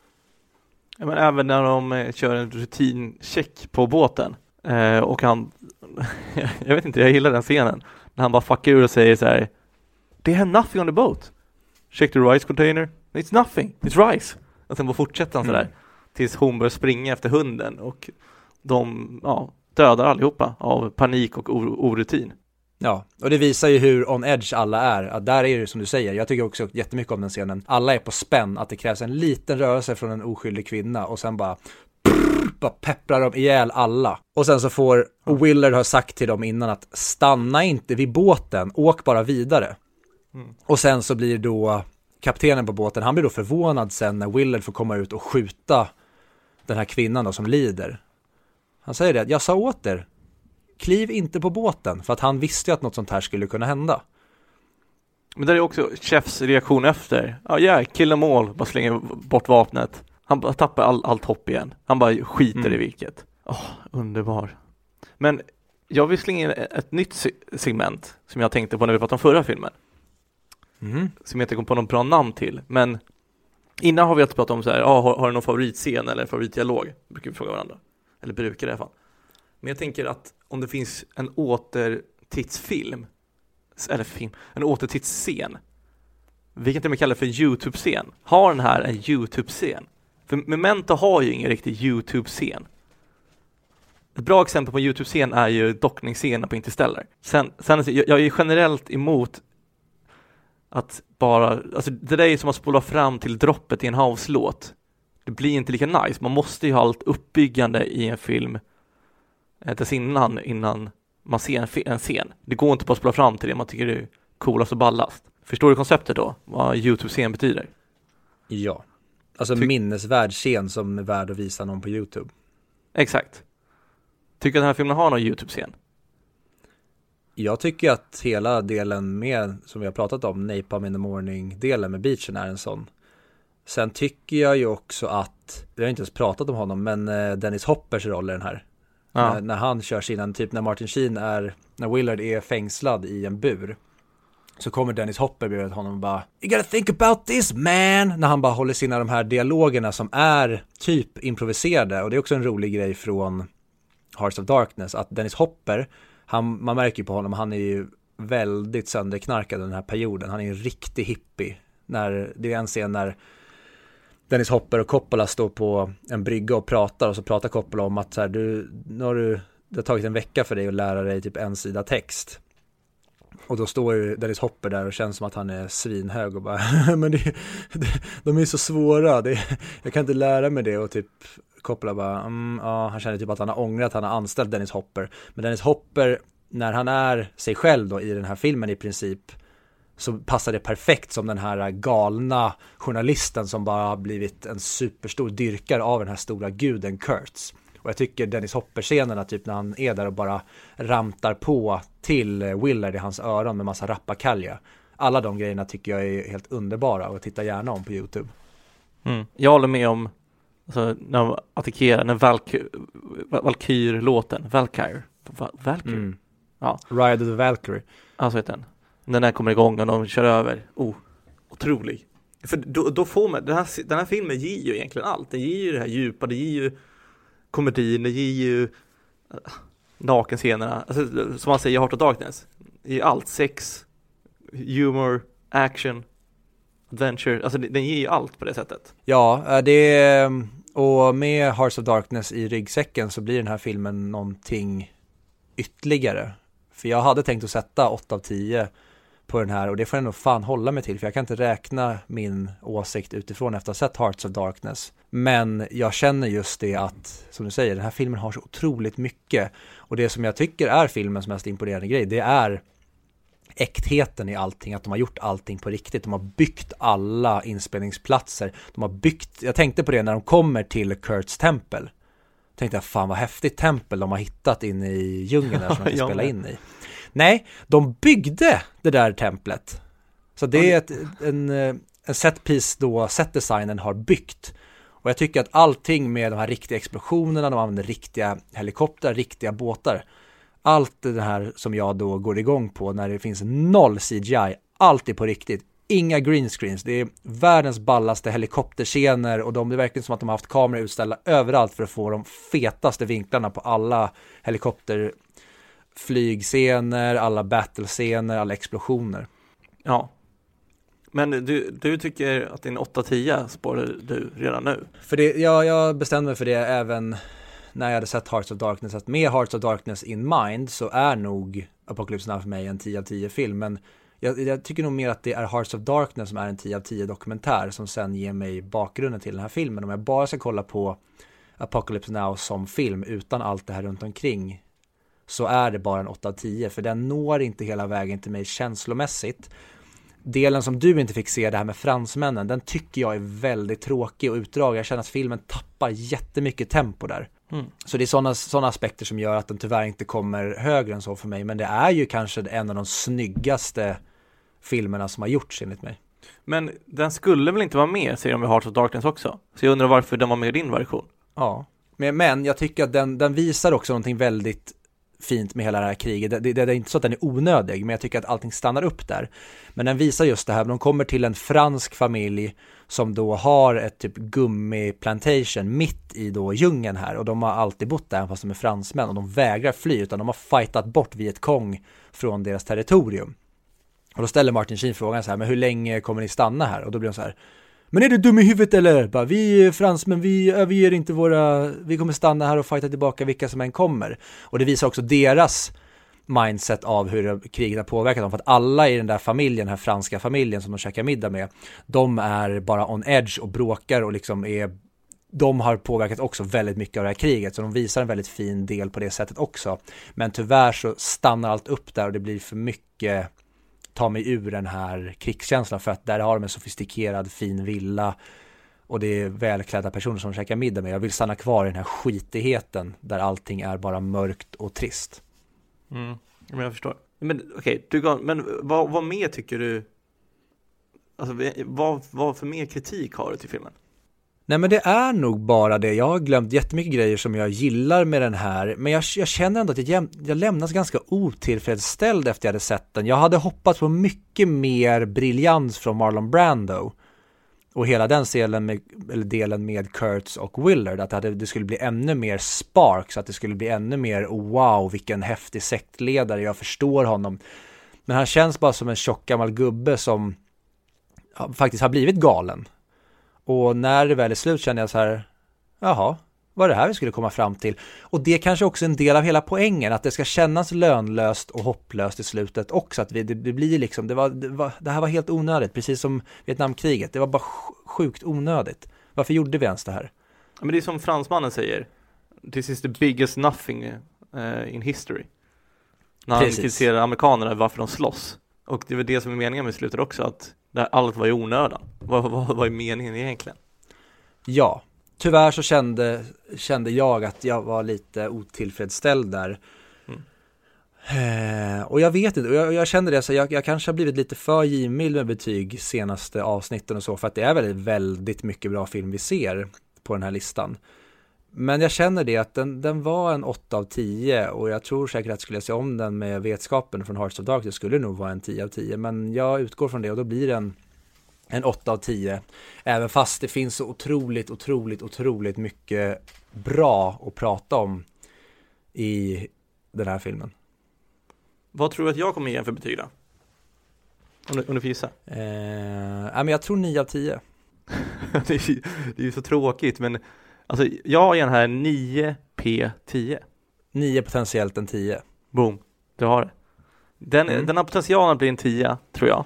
Ja, men även när de eh, kör en rutincheck på båten eh, och han, jag vet inte, jag gillar den scenen, när han bara fuckar ur och säger så här They have nothing on the boat. Check the rice container. It's nothing, it's rice. Och sen bara fortsätter han sådär mm. tills hon börjar springa efter hunden och de ja, dödar allihopa av panik och orutin. Ja, och det visar ju hur on edge alla är. Att där är det som du säger, jag tycker också jättemycket om den scenen. Alla är på spänn, att det krävs en liten rörelse från en oskyldig kvinna och sen bara bara pepprar de ihjäl alla. Och sen så får Willard ha sagt till dem innan att stanna inte vid båten, åk bara vidare. Mm. Och sen så blir då kaptenen på båten, han blir då förvånad sen när Willard får komma ut och skjuta den här kvinnan då som lider. Han säger det, jag sa åt er, kliv inte på båten för att han visste ju att något sånt här skulle kunna hända. Men där är också Chefs reaktion efter. Ja, yeah, kill them all, bara slänger bort vapnet. Han bara tappar all, allt hopp igen. Han bara skiter mm. i vilket. Oh, underbar. Men jag vill slänga in ett nytt segment som jag tänkte på när vi pratade om förra filmen. Mm. Som jag inte kom på något bra namn till, men innan har vi alltid pratat om så här, ah, har, har du någon favoritscen eller favoritdialog? Brukar vi fråga varandra. Eller brukar i alla fall. Men jag tänker att om det finns en återtittsfilm, eller film, en återtittsscen. vi kan till och med kalla det för en YouTube-scen. Har den här en YouTube-scen? För Memento har ju ingen riktig YouTube-scen. Ett bra exempel på YouTube-scen är ju dockningsscenen på Interstellar. Sen, sen jag är generellt emot att bara, alltså det där är som att spola fram till droppet i en house-låt. Det blir inte lika nice, man måste ju ha allt uppbyggande i en film eh, dessförinnan innan man ser en, en, scen. Det går inte bara att spola fram till det man tycker är coolast och ballast. Förstår du konceptet då? Vad YouTube-scen betyder? Ja, alltså Ty minnesvärd scen som är värd att visa någon på YouTube. Exakt. Tycker du att den här filmen har någon YouTube-scen? Jag tycker att hela delen med, som vi har pratat om, Napalm in the Morning-delen med beachen är en sån. Sen tycker jag ju också att, vi har inte ens pratat om honom, men eh, Dennis Hoppers roll i den här. Ja. När, när, han kör sina, typ när Martin Sheen är, när Willard är fängslad i en bur. Så kommer Dennis Hopper bredvid honom och bara You gotta think about this man! När han bara håller sina de här dialogerna som är typ improviserade och det är också en rolig grej från Hearts of Darkness att Dennis Hopper, han, man märker ju på honom, han är ju väldigt sönderknarkad den här perioden, han är en riktig hippie. När, det är en scen när Dennis Hopper och Coppola står på en brygga och pratar och så pratar Coppola om att så här, du, nu har du, det har tagit en vecka för dig att lära dig typ en sida text. Och då står ju Dennis Hopper där och känns som att han är svinhög och bara, men det, det, de är så svåra, det, jag kan inte lära mig det och typ Coppola bara, mm, ja, han känner typ att han har ångrat att han har anställt Dennis Hopper. Men Dennis Hopper, när han är sig själv då i den här filmen i princip, så passar det perfekt som den här galna journalisten som bara har blivit en superstor dyrkare av den här stora guden Kurtz. Och jag tycker Dennis Hopper-scenerna, typ när han är där och bara ramtar på till Willard i hans öron med massa rappakalja. Alla de grejerna tycker jag är helt underbara och jag tittar gärna om på YouTube. Mm. Jag håller med om alltså, när de attackerar, när Valk Valkyr-låten, Valkyr, Valkyr, mm. ja. Ride of the Valkyrie. Så heter den. När den kommer igång och de kör över, oh, otrolig. För då, då får man, den här, den här filmen ger ju egentligen allt, den ger ju det här djupa, det ger ju komedin, det ger ju uh, nakenscenerna, alltså, som man säger i Heart of Darkness, det ger allt, sex, humor, action, adventure, alltså den ger ju allt på det sättet. Ja, eh, det är, och med Hearts of Darkness i ryggsäcken så blir den här filmen någonting ytterligare. För jag hade tänkt att sätta 8 av 10 på den här och det får jag nog fan hålla mig till för jag kan inte räkna min åsikt utifrån efter att ha sett Hearts of Darkness. Men jag känner just det att, som du säger, den här filmen har så otroligt mycket och det som jag tycker är filmens mest imponerande grej, det är äktheten i allting, att de har gjort allting på riktigt. De har byggt alla inspelningsplatser. De har byggt, jag tänkte på det när de kommer till Kurts tempel. Tänkte jag, fan vad häftigt tempel de har hittat inne i djungeln där som de ska spela in i. Nej, de byggde det där templet. Så det är ett, en, eh, en setpiece då setdesignen har byggt. Och jag tycker att allting med de här riktiga explosionerna, de använder riktiga helikoptrar, riktiga båtar. Allt det här som jag då går igång på när det finns noll CGI, allt är på riktigt. Inga green screens, det är världens ballaste helikopterscener och de, det är verkligen som att de har haft kameror utställda överallt för att få de fetaste vinklarna på alla helikopterflygscener, alla battlescener, alla explosioner. Ja. Men du, du tycker att din 8-10 spårar du redan nu? För det, ja, jag bestämde mig för det även när jag hade sett Hearts of Darkness att med Hearts of Darkness in mind så är nog Apocalypse Now för mig en 10 av 10 film men jag, jag, tycker nog mer att det är Hearts of Darkness som är en 10 av 10 dokumentär som sen ger mig bakgrunden till den här filmen. Om jag bara ska kolla på Apocalypse Now som film utan allt det här runt omkring så är det bara en 8 av 10 för den når inte hela vägen till mig känslomässigt. Delen som du inte fick se, det här med fransmännen, den tycker jag är väldigt tråkig och utdragen. Jag känner att filmen tappar jättemycket tempo där. Mm. Så det är sådana såna aspekter som gör att den tyvärr inte kommer högre än så för mig. Men det är ju kanske en av de snyggaste filmerna som har gjorts enligt mig. Men den skulle väl inte vara med, säger de i Hearts of Darkness också? Så jag undrar varför den var med i din version? Ja, men, men jag tycker att den, den visar också någonting väldigt fint med hela det här kriget. Det, det, det, är inte så att den är onödig, men jag tycker att allting stannar upp där. Men den visar just det här, de kommer till en fransk familj som då har ett typ gummiplantation mitt i då djungeln här och de har alltid bott där fast de är fransmän och de vägrar fly utan de har fightat bort Vietkong från deras territorium. Och då ställer Martin Sheen frågan så här, men hur länge kommer ni stanna här? Och då blir de så här, men är du dum i huvudet eller? Bara, vi är fransmän, vi överger inte våra, vi kommer stanna här och fighta tillbaka vilka som än kommer. Och det visar också deras mindset av hur kriget har påverkat dem. För att alla i den där familjen, den här franska familjen som de käkar middag med, de är bara on edge och bråkar och liksom är de har påverkat också väldigt mycket av det här kriget, så de visar en väldigt fin del på det sättet också. Men tyvärr så stannar allt upp där och det blir för mycket ta mig ur den här krigskänslan för att där har de en sofistikerad fin villa och det är välklädda personer som käkar middag med. Jag vill stanna kvar i den här skitigheten där allting är bara mörkt och trist. Mm, men jag förstår. Men okej, okay, men vad, vad mer tycker du, alltså vad, vad för mer kritik har du till filmen? Nej men det är nog bara det, jag har glömt jättemycket grejer som jag gillar med den här, men jag, jag känner ändå att jag, jag lämnas ganska otillfredsställd efter jag hade sett den. Jag hade hoppats på mycket mer briljans från Marlon Brando och hela den delen med, eller delen med Kurtz och Willard, att det, hade, det skulle bli ännu mer sparks, att det skulle bli ännu mer wow, vilken häftig sektledare, jag förstår honom. Men han känns bara som en tjock gammal gubbe som faktiskt har blivit galen och när det väl är slut känner jag så här, jaha, var det här vi skulle komma fram till? Och det kanske också är en del av hela poängen, att det ska kännas lönlöst och hopplöst i slutet också, att vi, det, det blir liksom, det, var, det, var, det här var helt onödigt, precis som Vietnamkriget, det var bara sjukt onödigt. Varför gjorde vi ens det här? Men det är som fransmannen säger, this is the biggest nothing uh, in history. När han kritiserar amerikanerna varför de slåss. Och det är väl det som är meningen med slutet också, att allt var i onödan. Vad, vad, vad är meningen egentligen? Ja, tyvärr så kände, kände jag att jag var lite otillfredsställd där. Mm. Eh, och jag vet inte, jag, jag kände det, så jag, jag kanske har blivit lite för givmild med betyg senaste avsnitten och så, för att det är väldigt, väldigt mycket bra film vi ser på den här listan. Men jag känner det att den, den var en 8 av 10 och jag tror säkert att skulle jag se om den med vetskapen från Hearts of skulle det nog vara en 10 av 10. Men jag utgår från det och då blir det en, en 8 av 10. Även fast det finns så otroligt, otroligt, otroligt mycket bra att prata om i den här filmen. Vad tror du att jag kommer ge för betyg då? Om du, om du får gissa? Eh, men jag tror 9 av 10. det är ju så tråkigt men Alltså jag ger den här 9P10 9 potentiellt en 10 Boom, du har det. Den, mm. den har potentialen att bli en 10 tror jag.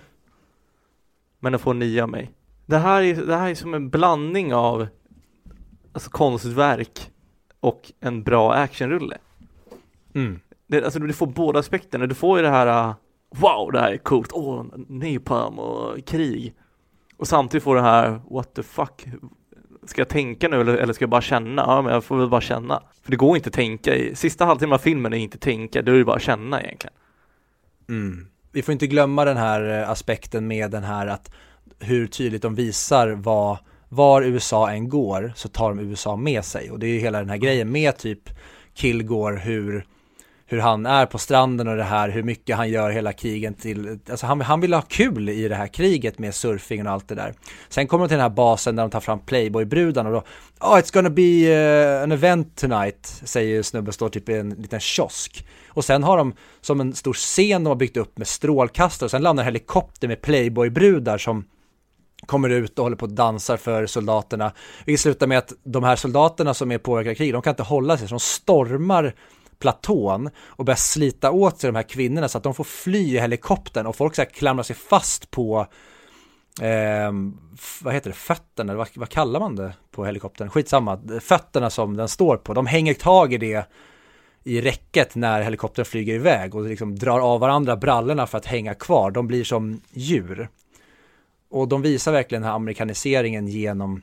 Men den får en 9 av mig. Det här är, det här är som en blandning av Alltså konstverk och en bra actionrulle. Mm. det, Alltså du får båda aspekterna, du får ju det här Wow, det här är coolt, åh, oh, napalm och krig. Och samtidigt får du det här, what the fuck, ska jag tänka nu eller, eller ska jag bara känna? Ja, men jag får väl bara känna. För det går inte att tänka i, sista halvtimmen av filmen är inte tänka, då är det bara att känna egentligen. Mm. Vi får inte glömma den här eh, aspekten med den här att hur tydligt de visar vad, var USA än går så tar de USA med sig och det är ju hela den här grejen med typ Kilgore hur hur han är på stranden och det här, hur mycket han gör hela krigen till, alltså han, han vill ha kul i det här kriget med surfingen och allt det där. Sen kommer de till den här basen där de tar fram Playboy-brudarna och då, oh it's gonna be uh, an event tonight, säger snubben, står typ i en liten kiosk. Och sen har de som en stor scen de har byggt upp med strålkastare och sen landar en helikopter med Playboy-brudar som kommer ut och håller på och dansar för soldaterna. Vilket slutar med att de här soldaterna som är påverkade av krig, de kan inte hålla sig, så de stormar platån och börjar slita åt sig de här kvinnorna så att de får fly i helikoptern och folk så här klamrar sig fast på eh, vad heter det, fötterna, vad, vad kallar man det på helikoptern? Skitsamma, fötterna som den står på, de hänger tag i det i räcket när helikoptern flyger iväg och liksom drar av varandra brallorna för att hänga kvar. De blir som djur. Och de visar verkligen den här amerikaniseringen genom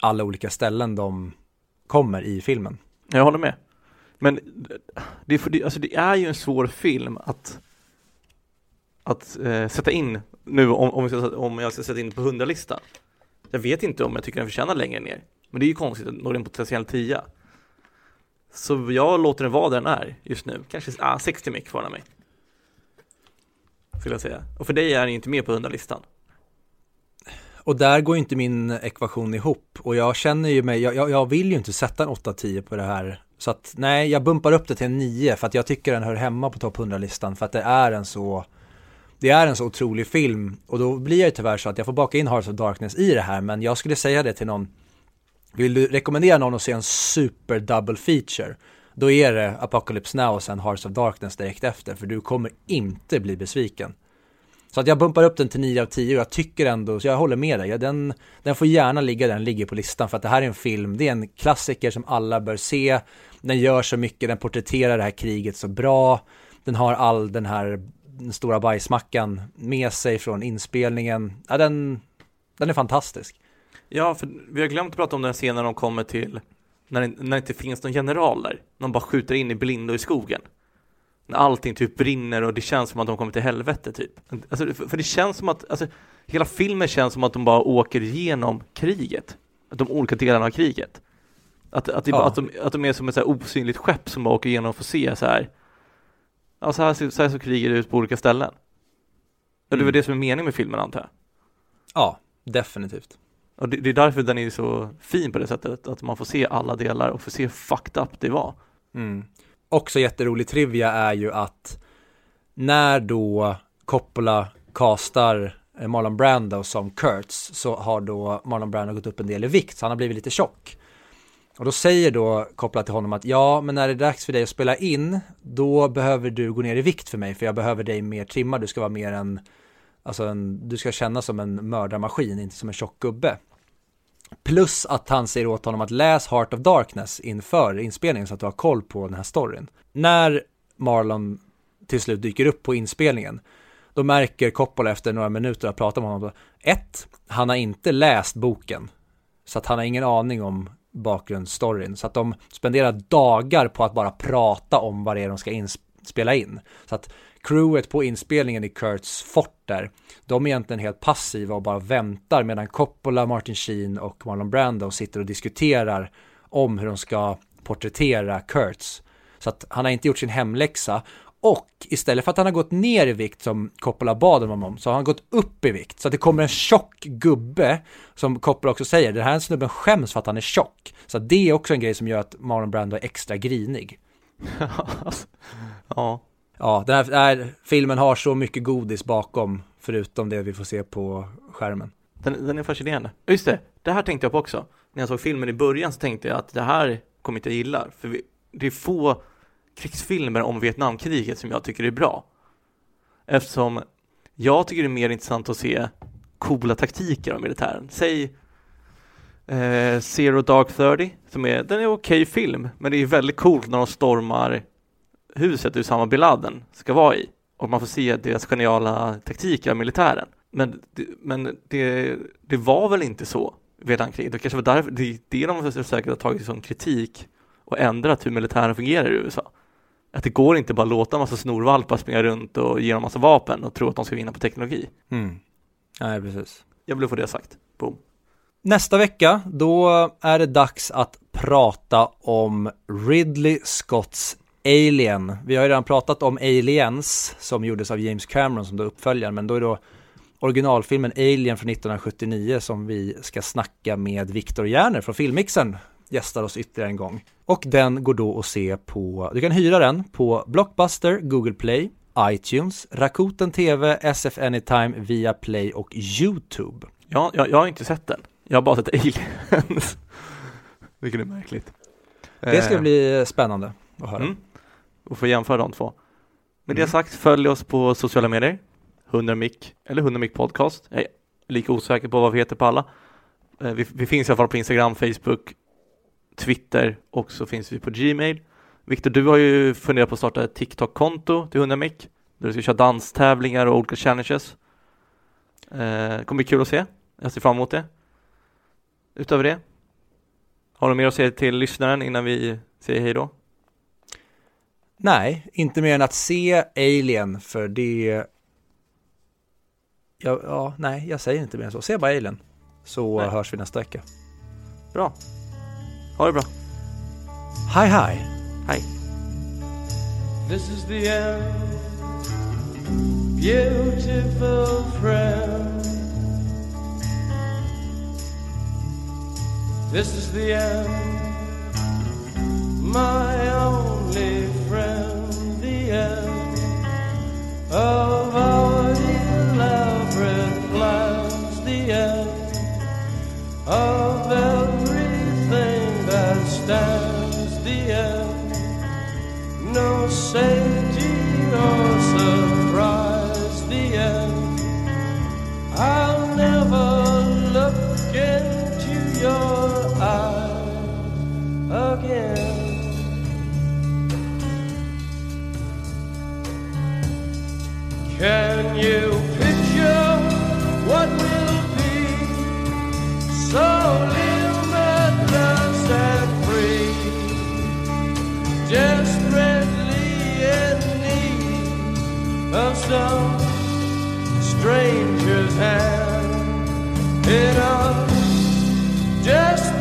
alla olika ställen de kommer i filmen. Jag håller med. Men det är, alltså det är ju en svår film att att eh, sätta in nu om, om, jag ska, om jag ska sätta in på hundralistan. Jag vet inte om jag tycker den förtjänar längre ner. Men det är ju konstigt att nå en potentiell tia. Så jag låter den vara där den är just nu. Kanske ah, 60 mick får den mig. Skulle jag säga. Och för dig är den inte med på hundralistan. Och där går inte min ekvation ihop. Och jag känner ju mig, jag, jag vill ju inte sätta en 8-10 på det här så att nej, jag bumpar upp det till en 9 för att jag tycker den hör hemma på topp 100-listan för att det är en så det är en så otrolig film. Och då blir det tyvärr så att jag får baka in Hearts of Darkness i det här men jag skulle säga det till någon Vill du rekommendera någon att se en super double feature Då är det Apocalypse Now och sen Hearts of Darkness direkt efter för du kommer inte bli besviken så att jag bumpar upp den till 9 av 10 och jag tycker ändå, så jag håller med dig, den, den får gärna ligga där den ligger på listan för att det här är en film, det är en klassiker som alla bör se den gör så mycket, den porträtterar det här kriget så bra. Den har all den här den stora bajsmackan med sig från inspelningen. Ja, den, den är fantastisk. Ja, för vi har glömt att prata om den scenen de kommer till när det, när det inte finns någon general där. De bara skjuter in i blindo i skogen. När allting typ brinner och det känns som att de kommer till helvete typ. Alltså, för, för det känns som att, alltså, hela filmen känns som att de bara åker igenom kriget. De olika delarna av kriget. Att, att, det, ja. att, de, att de är som ett så här osynligt skepp som bara åker igenom och får se så här. Ja, så här, så här så krigar det ut på olika ställen. Ja, det väl mm. det som är meningen med filmen antar jag. Ja, definitivt. Och det, det, är därför den är så fin på det sättet, att man får se alla delar och får se hur fucked up det var. Mm. Också jätterolig trivia är ju att när då Coppola castar eh, Marlon Brando som Kurtz så har då Marlon Brando gått upp en del i vikt så han har blivit lite tjock. Och då säger då kopplat till honom att ja, men när det är dags för dig att spela in, då behöver du gå ner i vikt för mig, för jag behöver dig mer trimmad, du ska vara mer en, alltså en, du ska känna som en mördarmaskin, inte som en tjock gubbe. Plus att han säger åt honom att läs Heart of Darkness inför inspelningen så att du har koll på den här storyn. När Marlon till slut dyker upp på inspelningen, då märker Coppola efter några minuter att prata med honom, ett, han har inte läst boken, så att han har ingen aning om bakgrundsstoryn. Så att de spenderar dagar på att bara prata om vad det är de ska spela in. Så att crewet på inspelningen i Kurts fort där, de är egentligen helt passiva och bara väntar medan Coppola, Martin Sheen och Marlon Brando sitter och diskuterar om hur de ska porträttera Kurtz. Så att han har inte gjort sin hemläxa och istället för att han har gått ner i vikt som Coppola bad honom om så har han gått upp i vikt. Så att det kommer en tjock gubbe som Coppola också säger, den här snubben skäms för att han är tjock. Så det är också en grej som gör att Marlon Brando är extra grinig. ja. Ja, den här, den här, filmen har så mycket godis bakom, förutom det vi får se på skärmen. Den, den är fascinerande. Just det, det här tänkte jag på också. När jag såg filmen i början så tänkte jag att det här kommer inte jag gilla, för vi, det är få krigsfilmer om Vietnamkriget som jag tycker är bra. Eftersom jag tycker det är mer intressant att se coola taktiker av militären. Säg eh, Zero Dark Thirty, som är, den är okej okay film, men det är väldigt coolt när de stormar huset Usama bin Laden ska vara i och man får se deras geniala taktiker av militären. Men, men det, det var väl inte så Vietnamkriget, det kanske var därför, det är det de säkert har tagit som kritik och ändrat hur militären fungerar i USA att det går inte bara låta en massa snorvalpar springa runt och ge dem massa vapen och tro att de ska vinna på teknologi. Mm. Nej, precis. Jag vill få det sagt. Boom. Nästa vecka, då är det dags att prata om Ridley Scotts Alien. Vi har ju redan pratat om Aliens som gjordes av James Cameron som då uppföljaren, men då är det originalfilmen Alien från 1979 som vi ska snacka med Viktor Järner från Filmmixen gästar oss ytterligare en gång. Och den går då att se på, du kan hyra den på Blockbuster, Google Play, iTunes, Rakuten TV, SF Anytime, via Play och YouTube. Ja, jag, jag har inte sett den. Jag har bara sett Aliens. Vilket är märkligt. Det ska eh. bli spännande att höra. Mm. Och få jämföra de två. Med mm. det sagt, följ oss på sociala medier. 100 mic eller 100 mic podcast. Jag är lika osäker på vad vi heter på alla. Eh, vi, vi finns i alla fall på Instagram, Facebook, Twitter och så finns vi på Gmail. Viktor, du har ju funderat på att starta ett TikTok-konto till 100 mick där du ska köra danstävlingar och olika challenges. Eh, det kommer bli kul att se. Jag ser fram emot det. Utöver det, har du mer att säga till lyssnaren innan vi säger hej då? Nej, inte mer än att se Alien för det... Ja, ja nej, jag säger inte mer än så. Se bara Alien. Så nej. hörs vi nästa vecka. Bra. Ha det bra. Hej hej. Hej. This is the end. Beautiful friend. This is the end. My only friend. The end of our elaborate plans. The end of everything that stands the end. No safety or surprise, the end. I'll never look into your eyes again. Can you picture what will be? So limitless and free, desperately in need of some stranger's hand in a desperate.